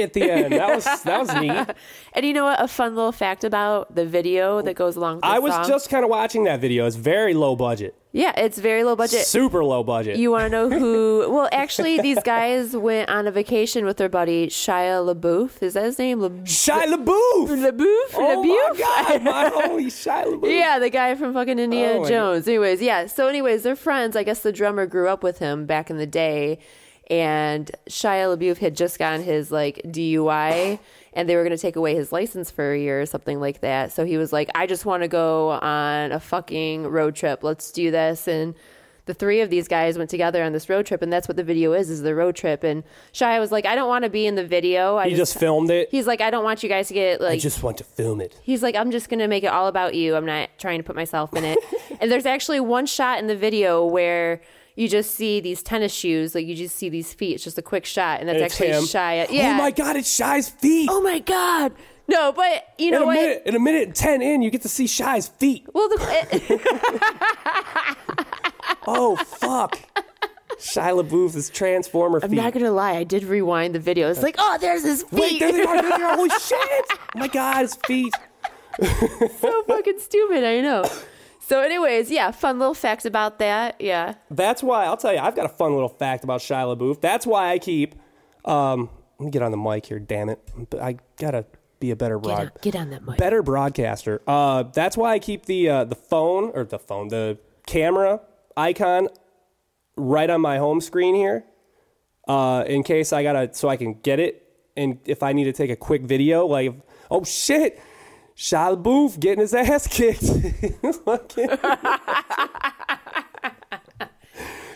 At the end. That was that was neat. *laughs* and you know what? A fun little fact about the video that goes along with I was song? just kind of watching that video. It's very low budget, Yeah, it's very low budget. super low budget. You want to know who? *laughs* Well, actually, these guys went on a vacation with their buddy Shia LaBeouf. Is that his name? La- Shia LaBeouf. LaBeouf? Oh LaBeouf? my god, my *laughs* holy Shia LaBeouf. Yeah, the guy from fucking Indiana Oh Jones. Anyways, yeah. So, anyways, they're friends. I guess the drummer grew up with him back in the day, and Shia LaBeouf had just gotten his like DUI, and they were going to take away his license for a year or something like that. So he was like, "I just want to go on a fucking road trip. Let's do this." And the three of these guys went together on this road trip, and that's what the video is: is the road trip. And Shia was like, "I don't want to be in the video. I He just filmed it. He's like, I don't want you guys to get like I just want to film it. He's like, I'm just gonna make it all about you. I'm not trying to put myself in it. *laughs* and there's actually one shot in the video where you just see these tennis shoes, like you just see these feet. It's just a quick shot, and that's And actually him. Shia. Yeah. Oh my god, it's Shia's feet. Oh my god. No, but you know in a what? minute, in a minute and ten in, you get to see Shia's feet. Well, the, *laughs* Oh fuck. Shia LaBeouf's Transformer I'm feet. not gonna lie. I did rewind the video. It's like, oh, there's his feet. Wait, there they are. There *laughs* they are. Holy shit! Oh my god, his feet. so fucking stupid. I know. So, anyways, yeah, fun little facts about that. Yeah. That's why I'll tell you. I've got a fun little fact about Shia LaBeouf. That's why I keep. Um, let me get on the mic here. Damn it! I gotta be a better Get on, get on that mic. better broadcaster. Uh, that's why I keep the uh, the phone or the phone, the camera icon right on my home screen here, uh, in case I gotta, so I can get it, and if I need to take a quick video, like, oh shit, Shia LaBeouf getting his ass kicked. *laughs*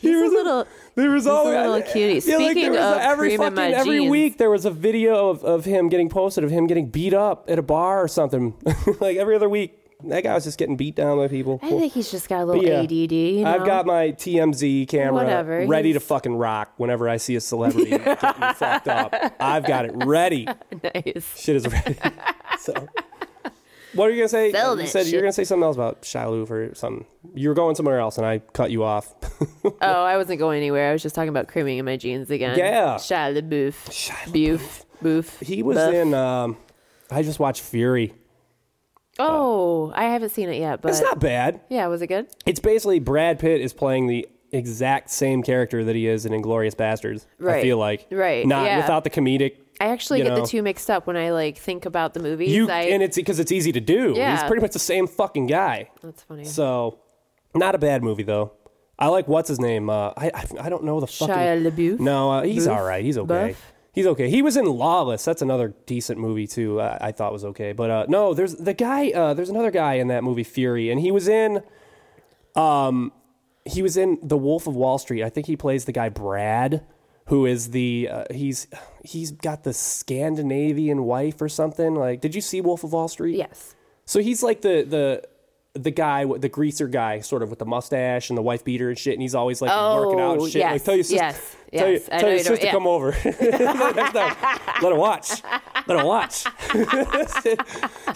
He's a little. There was He's a little cutie. Yeah, like, Speaking was of a- every fucking every jeans. week there was a video of, of him getting posted of him getting beat up at a bar or something. *laughs* like every other week, that guy was just getting beat down by people. I think he's just got a little yeah, ADD. You know? I've got my TMZ camera Whatever, ready to fucking rock whenever I see a celebrity *laughs* getting fucked up. I've got it ready. nice. Shit is ready. so, what are you gonna say? Sell you said you shit. were gonna say something else about Shia or something. You were going somewhere else, and I cut you off. *laughs* Oh, I wasn't going anywhere. I was just talking about creaming in my jeans again. Yeah. Shia LaBeouf. Shia Boof. Boof. He was Buff. in. Um, I just watched Fury. Oh, I haven't seen it yet, but It's not bad. yeah, was it good? It's basically Brad Pitt is playing the exact same character that he is in Inglourious Basterds. I feel like Right, not yeah. without the comedic. I actually You get know. the two mixed up when I like think about the movies. You I, and it's because it's easy to do. Yeah. He's pretty much the same fucking guy. that's funny. So, not a bad movie though. I like what's his name. Uh, I, I I don't know the fucking. Shia LaBeouf. No, uh, he's Boof? all right. He's okay. Buff? He's okay. He was in Lawless. That's another decent movie too. Uh, I thought was okay. But uh, no, there's the guy. Uh, there's another guy in that movie Fury, and he was in. Um, he was in The Wolf of Wall Street. I think he plays the guy Brad, who is the uh, he's he's got the Scandinavian wife or something. Like, did you see Wolf of Wall Street? Yes. So he's like the the the guy, the greaser guy, sort of with the mustache and the wife beater and shit, and he's always like working out and Oh, shit. like yes, tell your sister, yes, tell, yes. your, I tell your you sister yeah. come over. *laughs* Let her watch. Let her watch.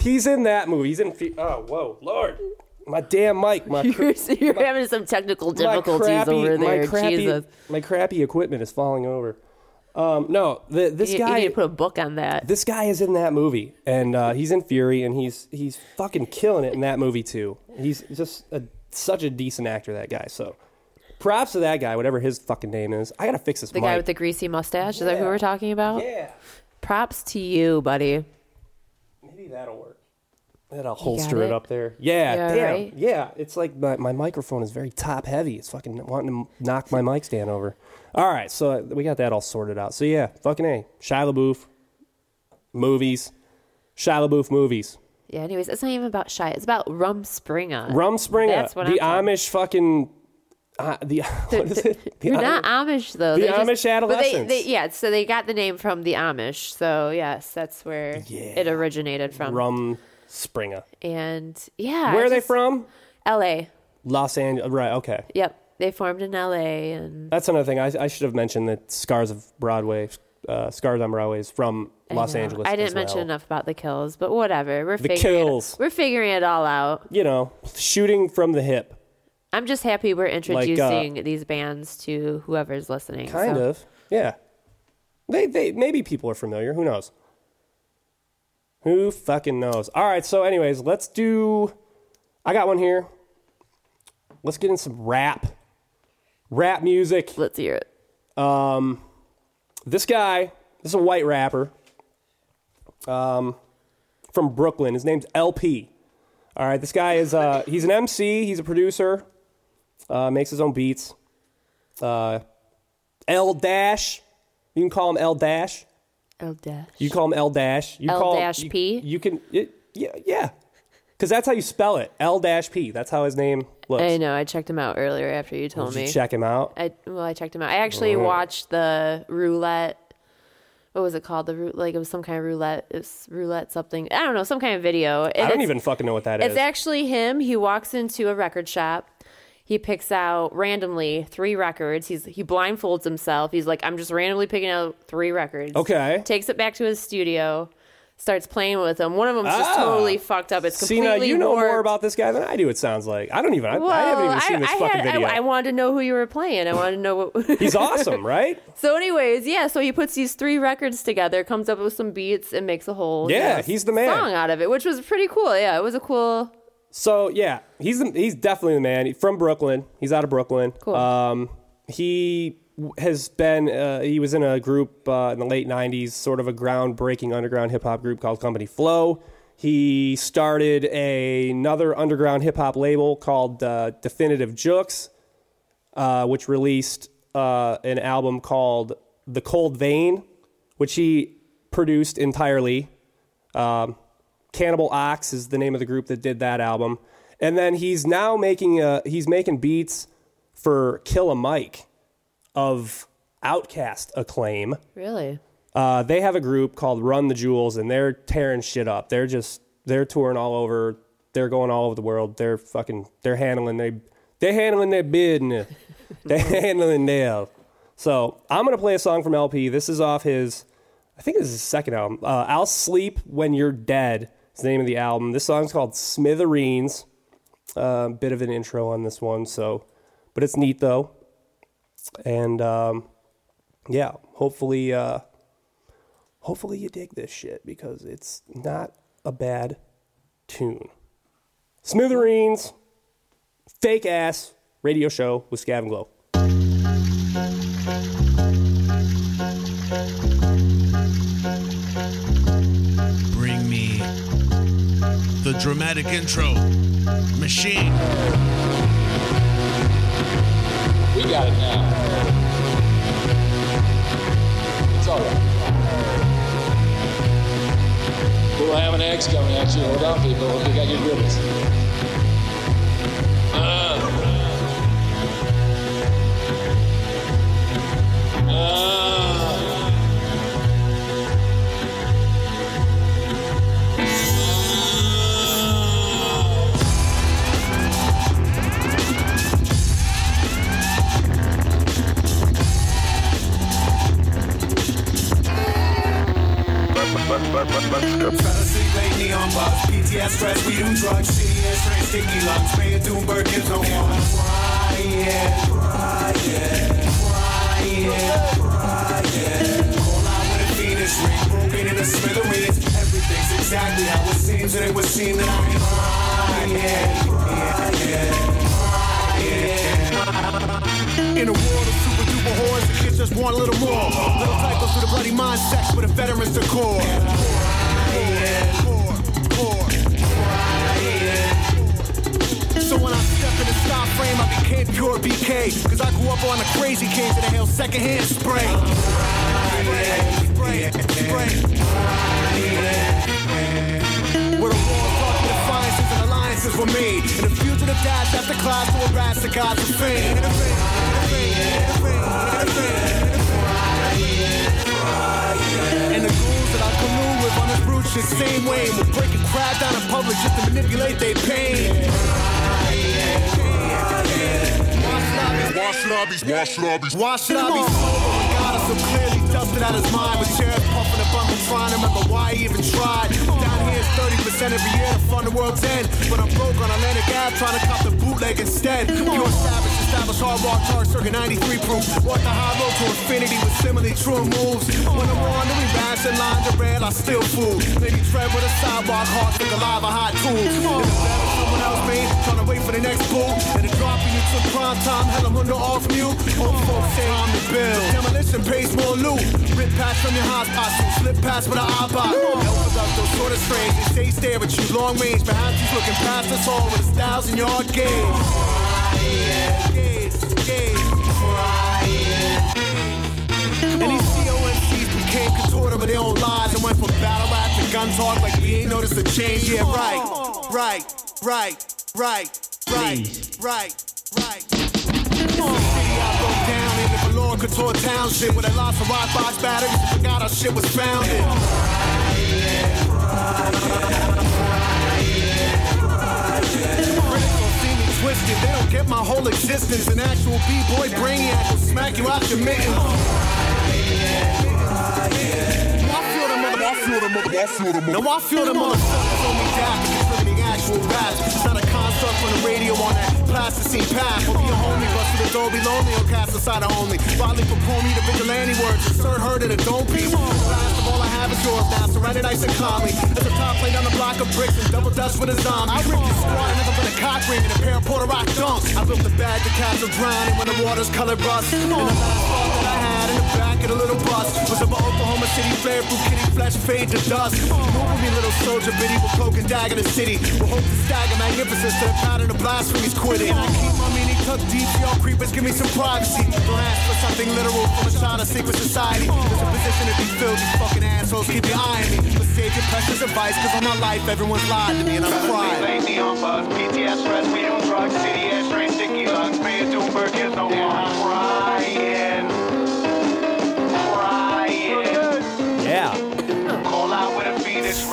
*laughs* he's in that movie. He's in. Fe- Oh, whoa, Lord, my damn mic, my. *laughs* You're, you're having some technical difficulties crappy, over there. My crappy, Jesus. my crappy equipment is falling over. Um, no, the, this You, you guy. to put a book on that. This guy is in that movie, and uh, he's in Fury, and he's he's fucking killing it in that movie too. He's just a, such a decent actor, that guy. So, props to that guy, whatever his fucking name is. I gotta fix this. The mic. guy with the greasy mustache. Is that who we're talking about? yeah, Props to you, buddy. maybe that'll work. That'll holster it? it? up there. Yeah, Yeah, damn. right? Yeah, it's like my, my microphone is very top heavy. It's fucking wanting to knock my mic stand over. All right, so we got that all sorted out. So yeah, fucking a Shia LaBeouf movies, Shia LaBeouf movies. Yeah. Anyways, it's not even about Shia. It's about Rumspringa. Rum Springer. That's what the I'm talking- The Amish fucking, uh, the *laughs* what is it? *laughs* The You're Am- not Amish though. The They just- Amish they- adolescents. they- yeah, so they got the name from the Amish. So yes, that's where Yeah. it originated from. Rumspringa. And yeah, Where I are they just- from? L.A. Los Angeles. Right. Okay. Yep, they formed in L.A. and That's another thing. I, I should have mentioned that Scars of Broadway, uh, Scars on Broadway is from I Los know. Angeles. I didn't as mention well. enough about the kills, but whatever. We're The figuring kills. It, we're figuring it all out. You know, shooting from the hip. I'm just happy we're introducing these bands to whoever's listening. Kind so. of. Yeah. They they maybe people are familiar. Who knows? Who fucking knows? All right. So, anyways, let's do. I got one here. Let's get in some rap. Rap music. Let's hear it. Um, this guy, this is a white rapper. Um, from Brooklyn. His name's LP. All right. This guy is uh he's an MC. He's a producer. Uh, makes his own beats. Uh, L Dash. You can call him L Dash. L dash. You call him L dash. You L call dash you- P? You can it, yeah yeah, because that's how you spell it. L dash P. That's how his name looks. I know. I checked him out earlier after you told Did me. you check him out? I well, I checked him out. I actually watched the roulette. What was it called? The roulette, like it was some kind of roulette. It's roulette something. I don't know, some kind of video. And I don't it's- even fucking know what that is. It's actually him. He walks into a record shop. He picks out randomly three records. He's he blindfolds himself. He's like, I'm just randomly picking out three records. Okay. Takes it back to his studio. Starts playing with them. One of them's just Ah. totally fucked up. It's See completely now, you know more warped. about this guy than I do. It sounds like I don't even. I, I haven't even seen this fucking had- video. I, I wanted to know who you were playing. I wanted to know what. *laughs* He's awesome, right? *laughs* so, anyways, yeah. So he puts these three records together, comes up with some beats, and makes a whole Yeah, you know, he's the man. song out of it, which was pretty cool. Yeah, it was a cool. So yeah, he's the, he's definitely the man. He's from Brooklyn. He's out of Brooklyn. Cool. Um, he has been. Uh, he was in a group uh, in the late '90s, sort of a groundbreaking underground hip hop group called Company Flow. He started a, another underground hip hop label called uh, Definitive Jux, uh, which released uh, an album called The Cold Vein, which he produced entirely. Um, Cannibal Ox is the name of the group that did that album, and then he's now making uh he's making beats for Killer Mike of OutKast acclaim. Really, Uh, they have a group called Run the Jewels, and they're tearing shit up. They're just they're touring all over. They're going all over the world. They're fucking they're handling they they're handling their business. *laughs* they're handling their. So I'm gonna play a song from LP. This is off his, I think this is his second album. Uh, I'll sleep when you're dead. Is the name of the album. This song's called Smithereens. A bit of an intro on this one, so, but it's neat though. And um, yeah, hopefully, uh, hopefully you dig this shit because it's not a bad tune. Smithereens, fake ass radio show with Scav and Glo. Dramatic intro machine. We got it now. It's all right. We'll have an X coming at you. Hold on, people. We got your ribbons. Uh. Uh. We do drugs. Crying, crying, crying, crying. With a in a. Everything's exactly how it seems, and it would seem that I'm crying, crying. In a world of whores, the kids just want a little more. Little typos with a bloody mind sex with a veteran's decor. So when I step in the stop frame, I became pure BK. Cause I grew up on the crazy kings and inhale secondhand spray. Spray, spray, spray. Where the walls talk with defiances and alliances were made. And the fugitive dash after class to harass the gods of fame. And the ghouls that I collude with on this brute shit same way. Will break a crowd down in public just to manipulate their pain. Why should I be, why should I be, why should I be God mind so clearly dusted out his mind with chairs puffing a bump and trying to remember why he even tried. Down here it's 30% every year to fund the world's end. But I'm broke on Atlantic Ave trying to cop the bootleg instead. Pure savage, established hard rock tar circa 93 proof. Walk the high road to infinity with similarly true moves. When I'm on, then we bash in lines of red, I still fool. Maybe tread with a sidewalk, heart stick alive, a hot tool. The someone else, made, trying to wait for the next bull. And the dropping you took prime time, hell, I'm under off mute. Old folks say I'm the bill. Demolition pays more loot. Rip past from your house costume, slip past with an eyebot. Elf about those sort of strange. They say stare at you long range, behind you looking past us all with a thousand yard. Gaze, COMCs became contorted with their own lies and went from battle rap to gun talk like we ain't noticed a change. Yeah, right, right, right, right, right, right, right. City I broke down in the Valor Couture Township with a lot of rock box batteries. Forgot our shit was founded. Critics don't see me twisted. They don't get my whole existence. An actual b-boy brainiac will smack you out your mittens. I feel the mother, I feel the mother, I feel the mother. No, I feel the motherfuckers on me down because it's actual raps. It's not a construct from the radio on that plasticine path. Or be a homie, bust to the door, be lonely, or cast aside a only. Riley from me to vigilante words, insert her to the dome piece. Last of all I have is yours now, surrounded nice and calmly. As a top plate on a block of bricks and double dust with a zombie. I ripped your squad, never been a cock ring and a pair of Puerto Rock dunks. I built the bag to castle drowning when the water's colored rust. And the last thought that I had in the back of the little bus was about Oklahoma City flare through kitty flesh fade to dust. Move with me, little soldier, biddy, with cloak and dagger the city. We'll hope to stagger magnificence to the pattern of blasphemies quitting. And I keep my meaning tucked deep, y'all creepers, give me some privacy. Don't ask for something literal from a China secret society. There's a position to be filled, these fucking assholes keep your eye on me. But save your precious advice, cause all my life everyone's lied to me and I'm crying. Lazy on buzz, PTS, we do drugs, CDS, straight sticky lungs, Mayor Doomberg is no more. I'm. Crying.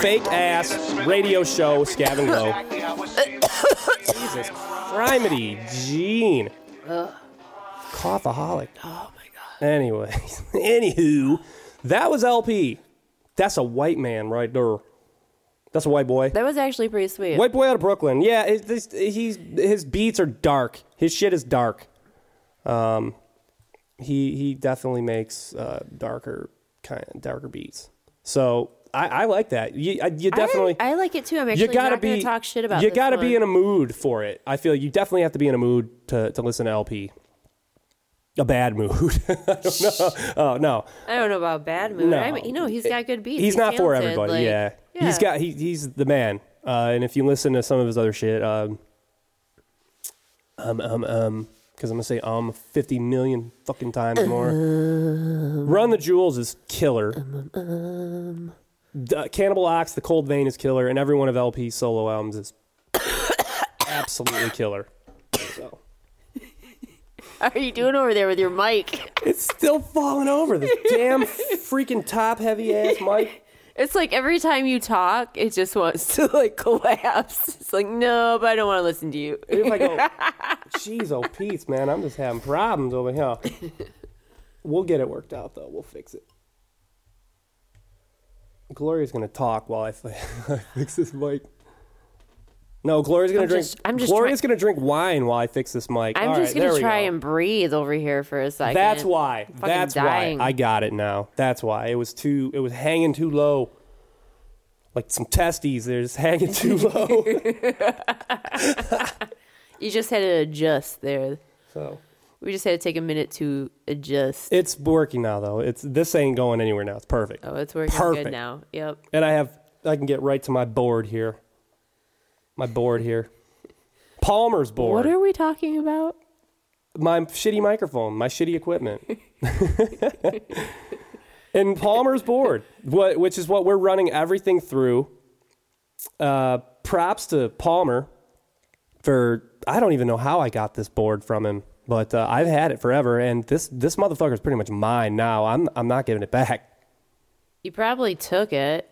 Fake ass radio show, Scav and Glo. Jesus Criminy, Gene. Coughaholic. Oh my god. Anyway, *laughs* anywho, that was LP. That's a white man right there. That's a white boy. That was actually pretty sweet. White boy out of Brooklyn. Yeah, this, he's his beats are dark. His shit is dark. Um, he he definitely makes uh, darker kind of darker beats. So I, I like that. You I- you definitely I, I like it too. I'm actually you gotta not be gonna talk shit about. you this gotta one. be in a mood for it. I feel you definitely have to be in a mood to to listen to LP. A bad mood. *laughs* I don't know. Oh no, I don't know about bad mood. No. I mean, you know, he's got good beats. he's, not for talented, everybody. like- yeah. he's got he, he's the man. Uh, and if you listen to some of his other shit, um, um, um, um, because I'm gonna say um 50 million fucking times more. Run the Jewels is killer. D- Cannibal Ox, The Cold Vein is killer, and every one of LP's solo albums is absolutely killer. So. How are you doing over there with your mic? It's still falling over. This damn freaking top heavy ass mic. It's like every time you talk, it just wants to like *laughs* collapse. It's like, no, but I don't want to listen to you. If I go, *laughs* jeez, oh Pete's man, I'm just having problems over here. We'll get it worked out though. We'll fix it. Gloria's gonna talk while I *laughs* I fix this mic. No, Gloria's gonna I'm drink. just- I'm just Gloria's gonna drink wine while I fix this mic. I'm All just right, gonna try go. and breathe over here for a second. That's why. fucking That's dying. why. I got it now. That's why. It was too. It was hanging too low. Like some testes, they're just hanging too *laughs* low. *laughs* You just had to adjust there. so We just had to take a minute to adjust. it's working now, though. It's this ain't going anywhere now. It's perfect. oh, it's working Perfect. good now. Yep. And I have. I can get right to my board here. My board here. Palmer's board. What are we talking about? my shitty microphone, my shitty equipment. *laughs* and Palmer's board, what, which is what we're running everything through. Uh, props to Palmer for I don't even know how I got this board from him, but uh, I've had it forever, and this this motherfucker is pretty much mine now. I'm I'm not giving it back. You probably took it.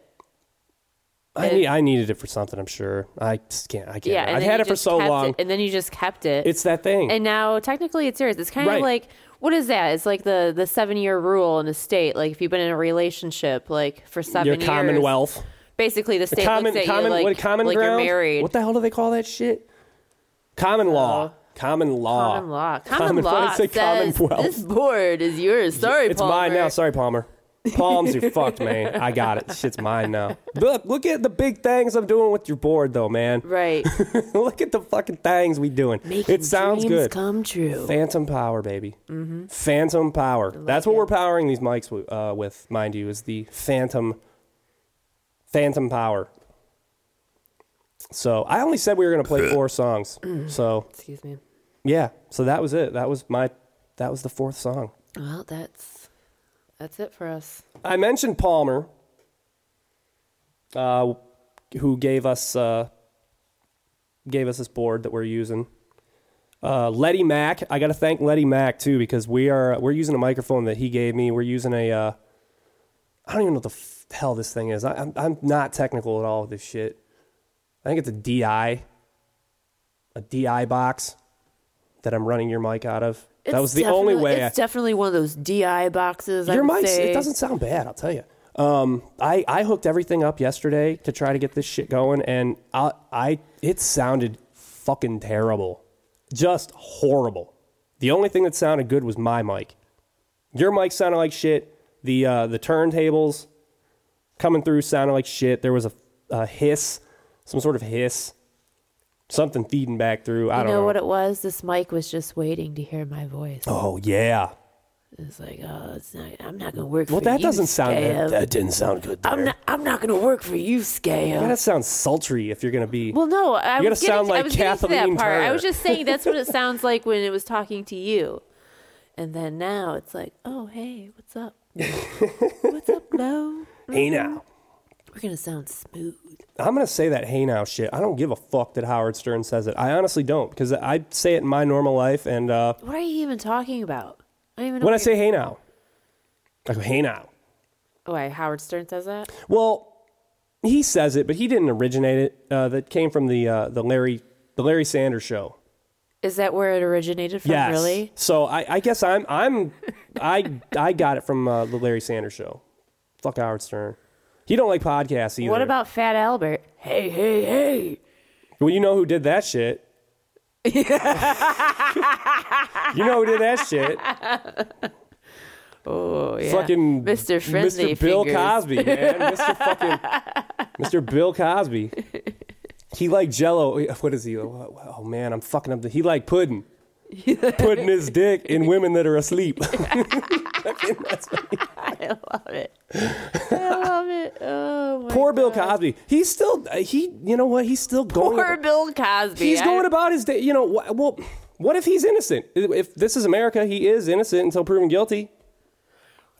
I need, I needed it for something. I'm sure. I just can't. I can't. Yeah, I've had it for so long. it, and then you just kept it. it's that thing. and now technically it's yours. It's kind Right. of like What is that? It's like the the seven year rule in a state. Like if you've been in a relationship like for seven Your years, Commonwealth. Basically, the state common, looks at common, you like, what, common like ground? you're married. What the hell do they call that shit? Common law. Common law. Common law. Common, Common- law says Commonwealth. this board is yours. Sorry, It's mine now. Sorry, Palmer. Palms, you're *laughs* fucked, man. I got it. Shit's mine now. Look, look at the big things I'm doing with your board, though, man. Right. *laughs* look at the fucking things we doing. Making it sounds good. come true. Phantom power, baby. Mm-hmm. Phantom power. That's what we're powering these mics uh, with, mind you, is the phantom, phantom power. So I only said we were going to play four songs. So Excuse me. yeah, so that was it. That was my, that was the fourth song. Well, that's that's it for us. I mentioned Palmer, uh, who gave us uh, gave us this board that we're using. Uh, Letty Mac, I got to thank Letty Mac too because we are we're using a microphone that he gave me. We're using a uh, I don't even know what the f- hell this thing is. I, I'm I'm not technical at all with this shit. I think it's a DI, a DI box that I'm running your mic out of. that was the only way. I, It's definitely one of those DI boxes. Your mic, it doesn't sound bad. I'll tell you. Um, I I hooked everything up yesterday to try to get this shit going, and I I it sounded fucking terrible, just horrible. The only thing that sounded good was my mic. Your mic sounded like shit. The uh, the turntables coming through sounded like shit. There was a, a hiss, some sort of hiss, something feeding back through. I You don't know, know. what it was? This mic was just waiting to hear my voice. oh yeah. It's like, oh, it's not. I'm not gonna work Well, for that you. doesn't sound. That, that didn't sound good. I'm not. I'm not gonna work for you, Scale. That sounds sultry if you're gonna be. Well, no, I You was gotta getting sound to, I was getting to that Kathleen part. I was just saying that's what it *laughs* sounds like when it was talking to you, and then now it's like, oh, hey, what's up? *laughs* what's up, no? hey now. Mm-hmm. We're gonna sound smooth. I'm gonna say that hey now shit. I don't give a fuck that Howard Stern says it. I honestly don't because I say it in my normal life, and uh, What are you even talking about? I don't even know. when I say hey now, I go hey now. oh, wait, Howard Stern says that. Well, he says it, but he didn't originate it. Uh, that came from the uh, the Larry the Larry Sanders show. Is that where it originated from? Yes. Really? So I, I guess I'm I'm I I got it from uh, the Larry Sanders show. Fuck Howard Stern. He don't like podcasts either. What about Fat Albert? Hey, hey, hey! Well, you know who did that shit. *laughs* you know who did that shit. Oh yeah, Fucking Mr. Friendly Mr. Bill Fingers. Cosby, man. *laughs* Mr. fucking Mr. Bill Cosby. He liked Jello. What is he? Oh, oh man, I'm fucking up. The, he liked pudding. *laughs* Putting his dick in women that are asleep. *laughs* *laughs* I love it. I love it. Oh my Poor Bill God. Cosby. He's still uh, he. You know what? He's still going. Poor Bill Cosby. He's I- going about his day. You know, well, what if he's innocent? If this is America, he is innocent until proven guilty.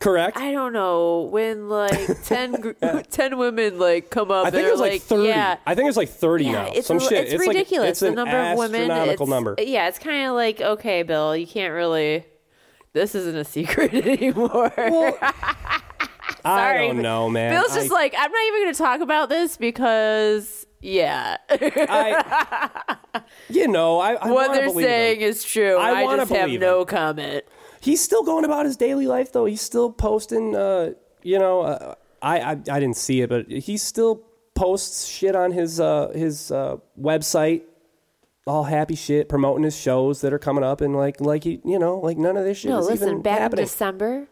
Correct. I don't know when like *laughs* 10, gr- *laughs* 10 women like come up. I think and it was like thirty. Yeah, I think it's like thirty yeah, now. it's Some a- shit. It's, like- ridiculous. it's the number of women. astronomical It's, number. Yeah, it's kind of like okay, Bill, you can't really. This isn't a secret *laughs* anymore. Well, I Sorry, don't know, man. Bill's just I- like, I'm not even going to talk about this because, yeah, I, you know, I, I what they're saying is true. I I, just have no comment. He's still going about his daily life, though. He's still posting. Uh, you know, uh, I, I I didn't see it, but he still posts shit on his uh, his uh, website. All happy shit, promoting his shows that are coming up, and like like he, you know, like none of this shit No, is listen, even back happening. in December,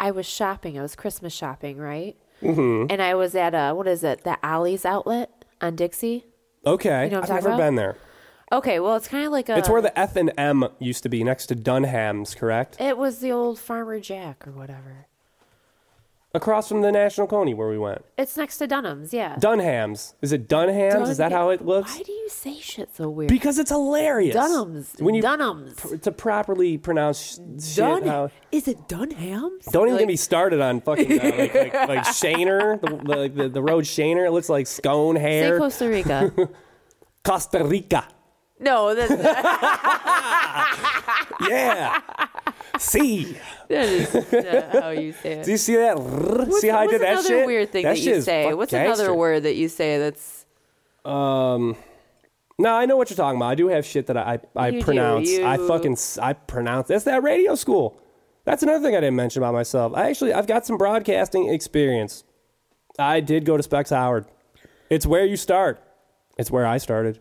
I was shopping. I was Christmas shopping, right? Mm-hmm. And I was at a, what is it, the Ollie's outlet on Dixie. okay, You know I've never talking been there. Okay, well, it's kind of like a. It's where the F and M used to be, next to Dunham's, correct? It was the old Farmer Jack or whatever. Across from the National Coney, where we went. It's next to Dunham's, yeah. Dunham's. Is it Dunham's? Is that how it looks? Why do you say shit so weird? Because it's hilarious. Dunham's. When you Dunham's. pr- to properly pronounce sh- shit. Dun- how, Is it Dunham's? don't even get me started on fucking uh, like, like, *laughs* like Schoenherr, the, the, the, the road Schoenherr. It looks like scone hair. Say hair. Costa Rica. *laughs* Costa Rica. No, that's, *laughs* Yeah. See. that is not how you say it. Do you see that? What's, see how I did that shit? another weird thing that that, you say? What's gangster. another word that you say that's Um. No, I know what you're talking about. I do have shit that I I You do. pronounce. I fucking I pronounce. That's that radio school. That's another thing I didn't mention about myself. I actually I've got some broadcasting experience. I did go to Specs Howard. It's where you start. It's where I started.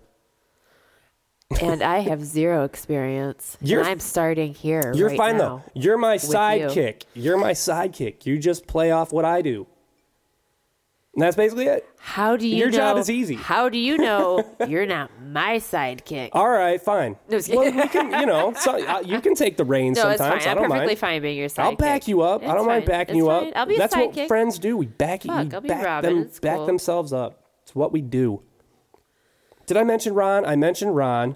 And I have zero experience. You're- and I'm starting here. You're right fine though. You're my sidekick. You. are my sidekick. You just play off what I do. And that's basically it. How do you Your know? job is easy. How do you know *laughs* you're not my sidekick? All right, fine. No, well, you can, you know, so, uh, you can take the reins no, it's sometimes. fine. I I'm don't perfectly mind. fine being your sidekick. I'll back you up. I don't mind backing It's you fine. up. I'll be a That's what friends do. We back you. Fuck, we back them, back cool. themselves up. It's what we do. Did I mention Ron? I mentioned Ron.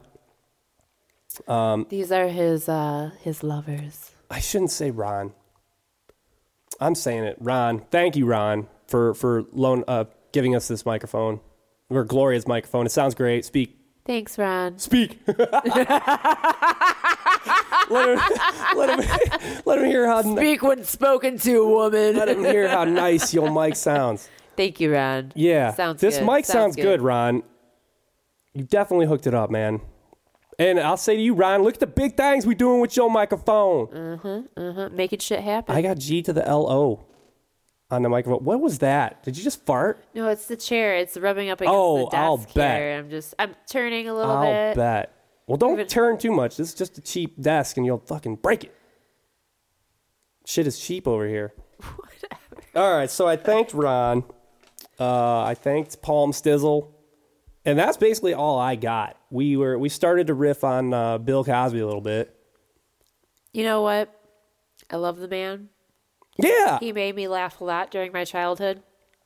These are his uh his lovers. I shouldn't say Ron. I'm saying it, Ron. Thank you, Ron, for for loan uh, giving us this microphone, or Gloria's microphone. It sounds great. Speak, Thanks, Ron. speak. *laughs* let him, let him, let him hear how Speak when spoken to, woman. let him hear how nice your mic sounds. *laughs* Thank you, Ron. Yeah, Sounds this good. mic sounds, good. Ron. You definitely hooked it up, man. And I'll say to you, Ron, look at the big things we doing with your microphone. Uh, making shit happen. I got G to the L O on the microphone. What was that? Did you just fart? no, it's the chair. It's rubbing up against Oh, the desk I'll bet. here. I'm just I'm turning a little I'll bit. bet. Well, don't it- turn too much. This is just a cheap desk, and you'll fucking break it. Shit is cheap over here. *laughs* Whatever. All right, so I thanked Ron. Uh, I thanked Palm Stizzle, and that's basically all I got. We were we started to riff on uh, Bill Cosby a little bit. You know what? I love the man. Yeah, He made me laugh a lot during my childhood.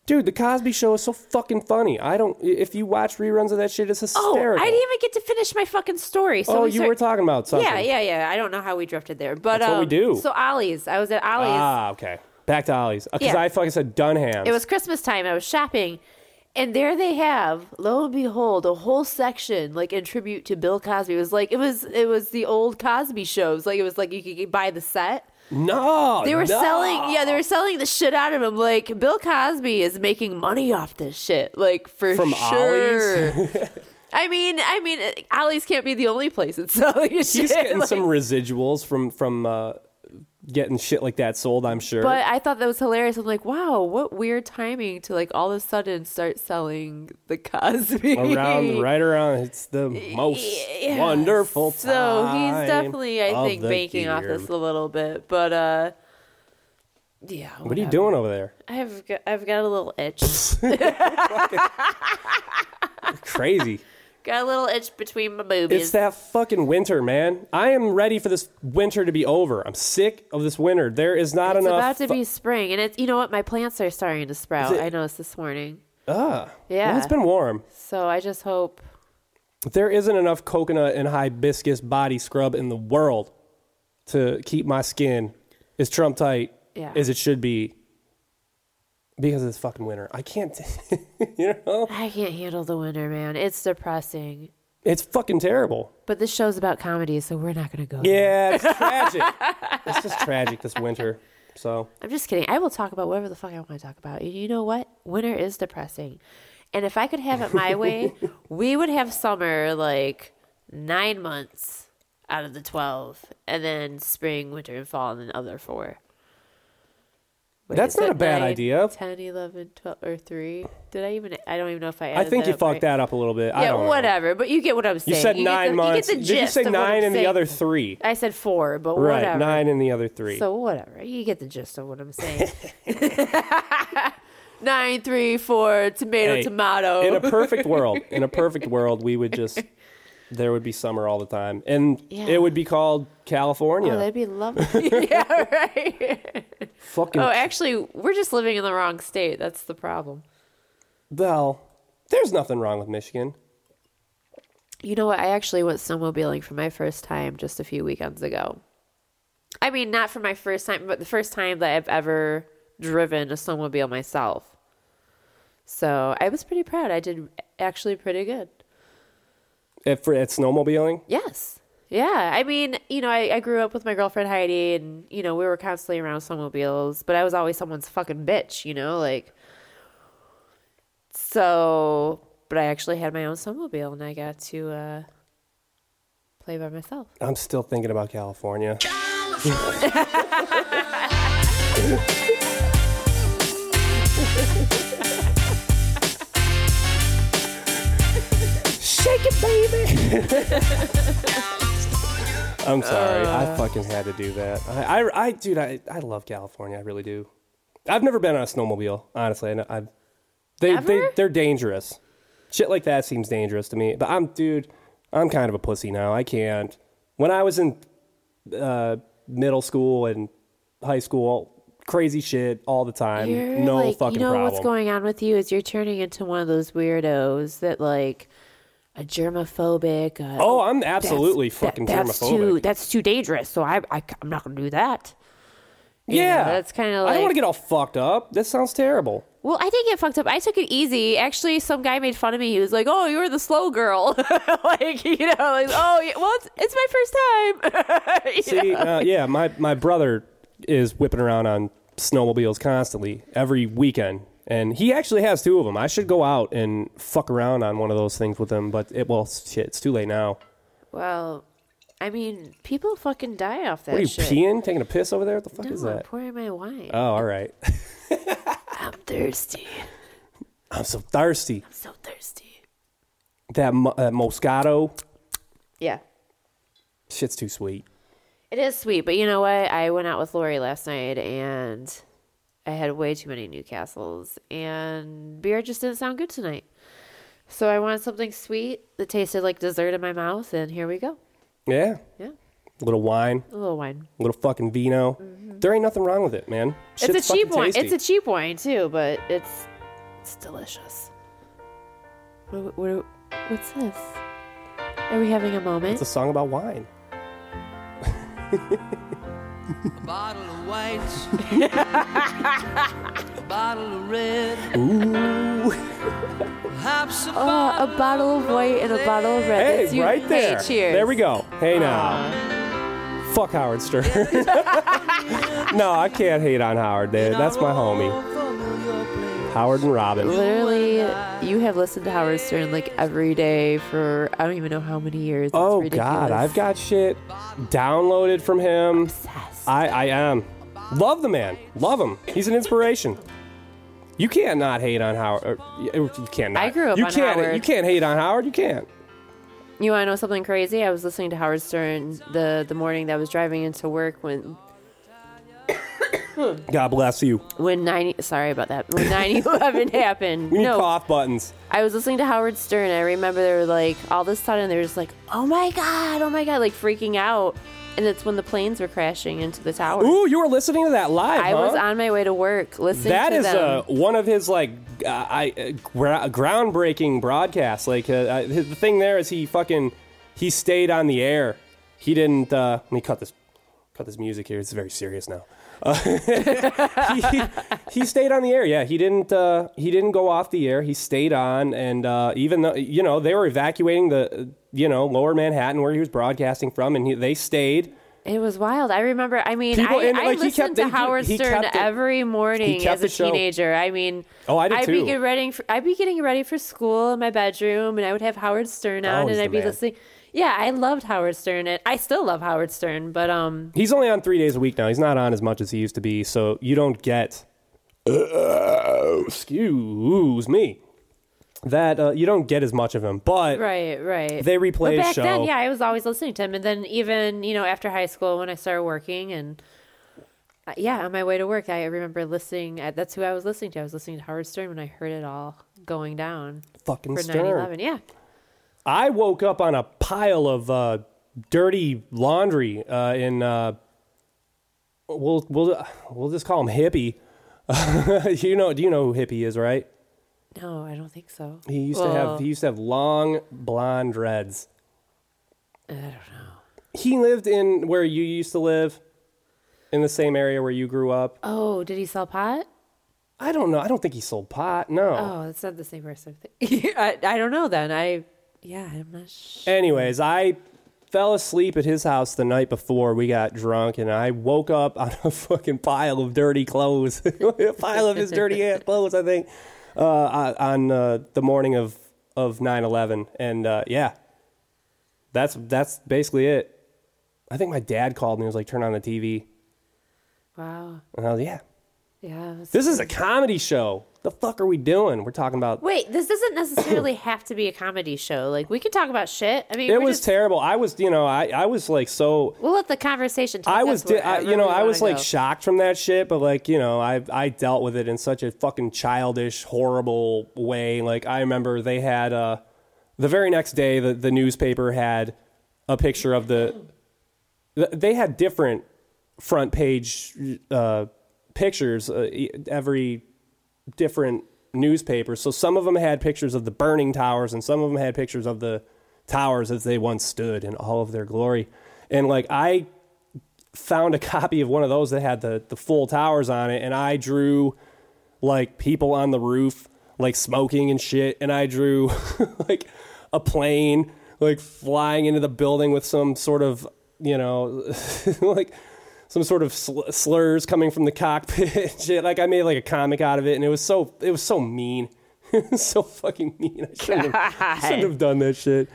dude, the Cosby Show is so fucking funny. I don't. If you watch reruns of that shit, it's Oh, hysterical. I didn't even get to finish my fucking story. So oh, we you start- were talking about something. Yeah, yeah, yeah. I don't know how we drifted there, but That's what we um, do. So Ollie's. I was at Ollie's. Ah, okay. Back to Ollie's because Yeah. I fucking said Dunham. It was Christmas time. I was shopping, and there they have, lo and behold, a whole section like in tribute to Bill Cosby. It was like it was it was the old Cosby shows. Like it was like you could buy the set. no. They were no. selling, yeah, they were selling the shit out of him. Like Bill Cosby is making money off this shit, like for From sure. *laughs* I mean, I mean, Ollie's can't be the only place it's selling shit. He's getting like- some residuals from from uh, getting shit like that sold. I'm sure. But I thought that was hilarious. I'm like, wow, what weird timing to like all of a sudden start selling the Cosby around, *laughs* right around, it's the most Yeah. wonderful time. So he's definitely, I think, banking off this a little bit. But uh, yeah. What are you doing over there? I've got, I've got a little itch. *laughs* *laughs* Crazy. Got a little itch between my boobies. it's that fucking winter, man. I am ready for this winter to be over. I'm sick of this winter. There is not It's enough. It's about to fu- be spring, and it's you know what? My plants are starting to sprout. I noticed this morning. Ah, Yeah. Well, it's been warm. So I just hope. There isn't enough coconut and hibiscus body scrub in the world to keep my skin as Trump tight Yeah. as it should be because this fucking winter. I can't, *laughs* you know, I can't handle the winter, man. It's depressing. it's fucking terrible. But this show's about comedy, so we're not going to go. there. Yeah, it's *laughs* tragic. it's just tragic this winter. So I'm just kidding. I will talk about whatever the fuck I want to talk about. You know what? Winter is depressing. And if I could have it my *laughs* way, we would have summer like nine months out of the 12, and then spring, winter, and fall, and then other four. Wait, That's not a bad nine, idea. 10, 11, 12, or 3. Did I even? I don't even know if I I think you fucked right. that up a little bit. I Yeah, don't know. whatever. But you get what I'm saying. You said get nine the- months. You get the Did you gist say of what I'm nine and the saying. other three? I said four, but Right, whatever. nine and the other three. So whatever. You get the gist of what I'm saying. *laughs* *laughs* Nine, three, four, tomato, Hey, tomato. in a perfect world, *laughs* in a perfect world, we would just there would be summer all the time, and Yeah. it would be called California. oh, that'd be lovely. yeah, right. Fucking Oh, actually, we're just living in the wrong state. That's the problem. well, there's nothing wrong with Michigan. You know what? I actually went snowmobiling for my first time just a few weekends ago. I mean, not for my first time, but the first time that I've ever driven a snowmobile myself. So I was pretty proud. I did actually pretty good. If for at snowmobiling, Yes. Yeah. I mean, you know, I, I grew up with my girlfriend Heidi and, you know, we were constantly around snowmobiles, but I was always someone's fucking bitch, you know, like so but I actually had my own snowmobile and I got to uh play by myself. I'm still thinking about California. Shake it, baby. *laughs* I'm sorry. I fucking had to do that. I, I, I dude, I, I love California. I really do. I've never been on a snowmobile, honestly. I, I've, they, they, Ever? they're dangerous. Shit like that seems dangerous to me. But I'm, dude, I'm kind of a pussy now. I can't. When I was in uh, middle school and high school, crazy shit all the time. You're no like, fucking you know problem. what's going on with you is you're turning into one of those weirdos that like a germophobic. Uh, Oh, I'm that's- absolutely that- fucking that's germophobic. Too, that's too dangerous. So I, I am not gonna do that. You know, yeah, that's kind of I don't want to get all fucked up. This sounds terrible. well, I didn't get fucked up. I took it easy. Actually, some guy made fun of me. He was like, "Oh, you're the slow girl." *laughs* like you know, like oh, yeah, well, it's, it's my first time. *laughs* See, uh, yeah, my my brother is whipping around on snowmobiles constantly every weekend, and he actually has two of them. I should go out and fuck around on one of those things with him, but it well, shit, it's too late now. Well, I mean, people fucking die off that What are you shit. peeing? Taking a piss over there? What the fuck no, is I'm that? pouring my wine. Oh, all right. *laughs* I'm thirsty. I'm so thirsty. I'm so thirsty. That mo- uh, Moscato Yeah. shit's too sweet. It is sweet, but you know what? I went out with Lori last night and I had way too many Newcastles and beer just didn't sound good tonight. So I wanted something sweet that tasted like dessert in my mouth and here we go. Yeah, Yeah. a little wine, A little wine. a little fucking vino. There ain't nothing wrong with it, man. Shit's Mm-hmm. it's a cheap wine. tasty. It's a cheap wine too, but it's it's delicious. What, what, what's this? Are we having a moment? It's a song about wine. *laughs* A bottle of white, a *laughs* bottle of red, Ooh. perhaps a Oh, a bottle of white and a bottle of red. Hey, That's you. right there. Hey, cheers. There we go. Hey now. Fuck Howard Stern. *laughs* no, I can't hate on Howard. There, that's my homie. Howard and Robin. Literally, you have listened to Howard Stern like every day for I don't even know how many years. It's Oh ridiculous. God, I've got shit downloaded from him. Obsessed. I I am. Love the man. Love him. He's an inspiration. You can't not hate on Howard. You can't. Not. I grew up you on can't, Howard. You can't hate on Howard. You can't. You want to know something crazy? I was listening to Howard Stern the the morning that I was driving into work when *coughs* God bless you. when 90 sorry about that when 9/11 *laughs* happened. We need no, cough buttons. I was listening to Howard Stern. I remember they were like all of a sudden they were just like, "Oh my god, oh my god," like freaking out. And it's when the planes were crashing into the tower. Ooh, you were listening to that live. I huh? was on my way to work listening That is uh, one of his like uh, I, uh, gra- groundbreaking broadcasts. Like uh, uh, the thing there is he fucking he stayed on the air. He didn't. Uh, let me cut this cut this music here. It's very serious now. Uh, *laughs* he, he stayed on the air. Yeah, he didn't. Uh, he didn't go off the air. He stayed on, and uh, even though you know they were evacuating the you know lower Manhattan where he was broadcasting from, and he, they stayed. It was wild. I remember. I mean, People- I, and, like, he listened kept- to Howard he Stern it- every morning as a teenager. I mean, Oh, I did I'd too. be getting ready. For, I'd be getting ready for school in my bedroom, and I would have Howard Stern on, Oh, and I'd be man. listening. Yeah, I loved Howard Stern, and I still love Howard Stern. But um, He's only on three days a week now. He's not on as much as he used to be, so you don't get. Uh, excuse me. That uh, you don't get as much of him, but right, right. They replay but back show. then, yeah, I was always listening to him, and then even you know after high school when I started working and. uh, Yeah, on my way to work, I remember listening. At, that's who I was listening to. I was listening to Howard Stern when I heard it all going down fucking for Stern. 9/11. Yeah, I woke up on a pile of uh, dirty laundry uh, in. Uh, we'll we'll we'll just call him hippie. *laughs* you know, do you know who hippie is, right? No, I don't think so. He used to have he used to have long blonde dreads. I don't know. He lived in where you used to live, in the same area where you grew up. Oh, did he sell pot? I don't know. I don't think he sold pot. No. Oh, it's not the same person. *laughs* I, I don't know then. I, yeah, I'm not sure. Anyways, I fell asleep at his house the night before we got drunk, and I woke up on a *laughs* fucking pile of dirty clothes, *laughs* a pile of his dirty ass *laughs* clothes. I think uh, on uh, the morning of of nine eleven, and uh, yeah, that's that's basically it. I think my dad called me and was like, turn on the TV. Wow. And I was, yeah, Yeah. this is a comedy show. The fuck are we doing? We're talking about. Wait, this doesn't necessarily *laughs* have to be a comedy show. Like we could talk about shit. I mean, It was just, terrible. I was, you know, I, I was like so. We'll let the conversation. Take I was, di- I, you know, I was like go. shocked from that shit, but like, you know, I I dealt with it in such a fucking childish, horrible way. Like I remember they had uh, the very next day, the the newspaper had a picture of the. They had different front page uh, pictures uh, every different newspapers. So some of them had pictures of the burning towers, and some of them had pictures of the towers as they once stood in all of their glory. And like I found a *laughs* copy of one of those that had the the full towers on it, and I drew like people on the roof, like smoking and shit, and I drew *laughs* like a plane like flying into the building with some sort of you know *laughs* like some sort of sl- slurs coming from the cockpit *laughs* shit. Like I made like a comic out of it, and it was so it was so mean, it was *laughs* so fucking mean. I shouldn't, have, shouldn't have done that shit.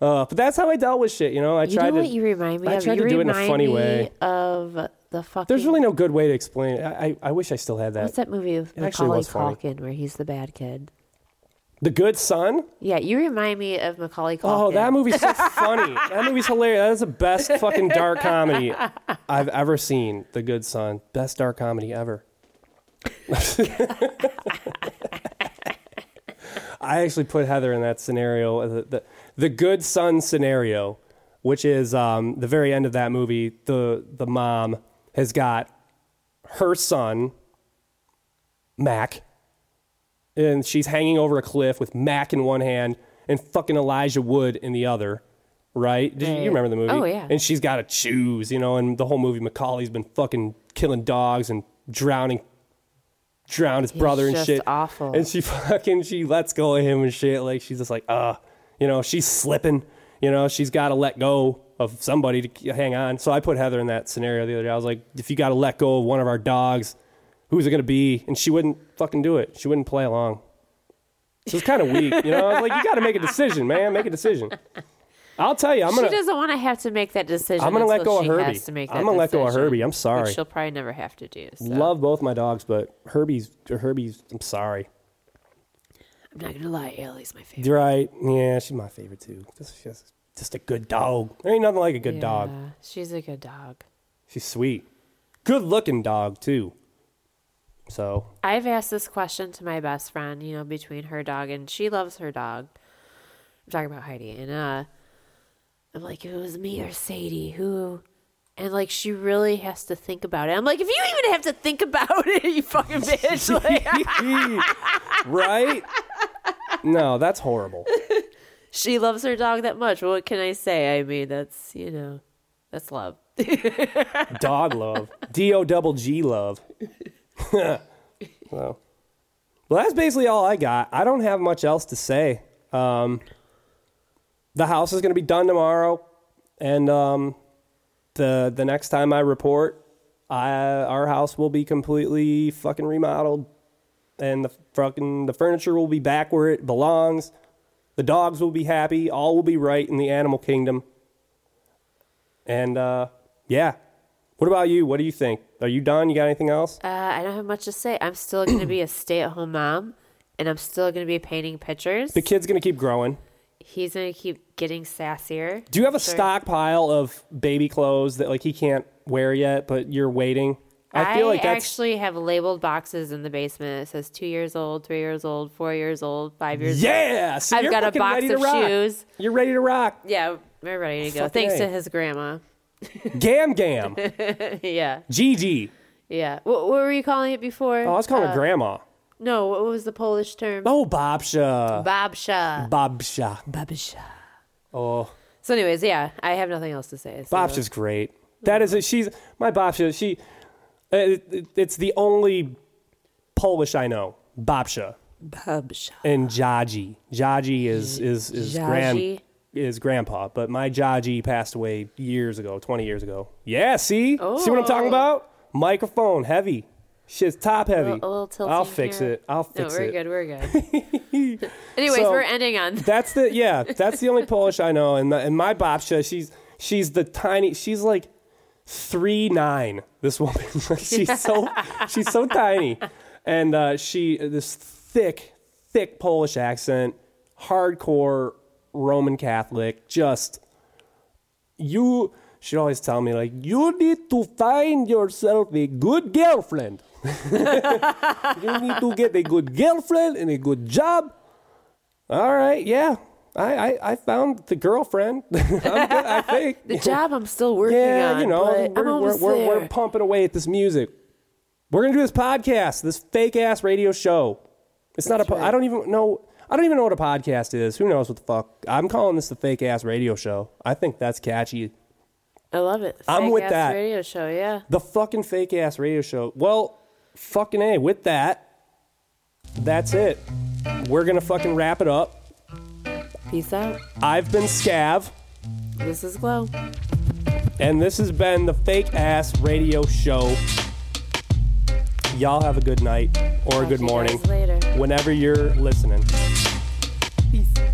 Uh, but that's how I dealt with shit. You know, I You tried know to. what you remind me I of? tried you to do it in a funny way. Of the fucking. There's really no good way to explain it. I, I, I wish I still had that. What's that movie with It Macaulay. Culkin where he's the bad kid? The Good Son. Yeah, you remind me of Macaulay Culkin. Oh, that movie's so *laughs* funny. That movie's hilarious. That is the best fucking dark comedy *laughs* I've ever seen. The Good Son, best dark comedy ever. *laughs* I actually put Heather in that scenario, uh, the the, the Good Son scenario, which is um, the very end of that movie. The the mom has got her son, Mac, and she's hanging over a cliff with Mac in one hand and fucking Elijah Wood in the other. Right? Did you, you remember the movie? Oh, yeah. And she's got to choose, you know. And the whole movie, Macaulay's been fucking killing dogs and drowning, drowned his brother and just shit. awful. And she *laughs* fucking she lets go of him and shit. Like she's just like, uh, you know, she's slipping. You know, she's got to let go of somebody to k- hang on. So I put Heather in that scenario the other day. I was like, if you got to let go of one of our dogs, who's it gonna be? And she wouldn't fucking do it. She wouldn't play along. So it's kind of weak, you know. I was like, you got to make a decision, man. Make a decision. I'll tell you, I'm gonna. she doesn't want to have to make that decision. I'm gonna let go of Herbie. To make that I'm gonna let go of decision, Herbie. I'm which sorry. she'll probably never have to do. So. Love both my dogs, but Herbie's Herbie's. I'm sorry. I'm not gonna lie, Ellie's my favorite. You're right. Yeah, she's my favorite too. Just, just, just a good dog. There ain't nothing like a good dog. Yeah, She's a good dog. She's sweet. Good looking dog too. So I've asked this question to my best friend, you know, between her dog and she loves her dog. I'm talking about Heidi. And uh I'm like, if it was me or Sadie, who and like she really has to think about it. I'm like, if you even have to think about *laughs* it, you fucking *laughs* bitch. Like, *laughs* right? No, that's horrible. she loves her dog that much. What can I say? I mean, that's you know, that's love. Dog love. D O double G love. *laughs* so, well, that's basically all I got. I don't have much else to say. Um, the house is going to be done tomorrow, and um, the the next time I report, I, our house will be completely fucking remodeled, and the fucking the furniture will be back where it belongs. The dogs will be happy. All will be right in the animal kingdom. And uh, yeah, what about you? What do you think? Are you done? You got anything else? Uh, I don't have much to say. I'm still going to be a stay at home mom, and I'm still going to be painting pictures. The kid's gonna keep growing. He's going to keep getting sassier. Do you have a stockpile of baby clothes that like he can't wear yet, but you're waiting? I feel like that's actually have labeled boxes in the basement. It says two years old, three years old, four years old, five years old. yeah. So I've you're got a box of rock. shoes. You're ready to rock. Yeah, we're ready to go. Fucking Thanks A. to his grandma. Gam gam. *laughs* yeah, Gigi. yeah. What, what were you calling it before? Oh, I was calling Uh, her grandma. No, what was the Polish term? Oh, Babcia. Babcia. Babcia. Babcia. Oh, So, anyways, yeah, I have nothing else to say. So. Babcia's great. That is, a, she's my Babcia. She, uh, it, it- it's the only Polish I know. Babcia Babcia. and Jaji. Jaji is is is grand Jaji? Is grandpa, but my Jaji passed away years ago, twenty years ago. Yeah, see, see what I'm talking Oh. about? Microphone heavy, shit's top heavy. A little tilting I'll fix here. it. I'll fix it. No, we're it. good. We're good. *laughs* Anyways, So- we're ending on. *laughs* That's the yeah. That's the only Polish I know, and and my Babcia, she's she's the tiny. She's like three nine. This woman, *laughs* she's so she's so tiny, and uh, she this thick, thick Polish accent, hardcore Roman Catholic. Just you. She'd always tell me like, you need to find yourself a good girlfriend. *laughs* you need to get a good girlfriend and a good job. All right, yeah. I, I, I found the girlfriend. *laughs* I'm good, I think. *laughs* The job I'm still working yeah, on. you know, we're, we're, almost we're, we're pumping away at this music. We're gonna do this podcast, this fake ass radio show. It's not a. Po- I don't even know. I don't even know what a podcast is. Who knows what the fuck? I'm calling this the fake ass radio show. I think that's catchy. I love it. I'm with that. radio show. Yeah. The fucking fake ass radio show. Well, fucking a. With that, that's it. We're gonna fucking wrap it up. Peace out. I've been Scav, This is Glo. and this has been the fake ass radio show. Y'all have a good night or a good morning whenever you're listening. Peace.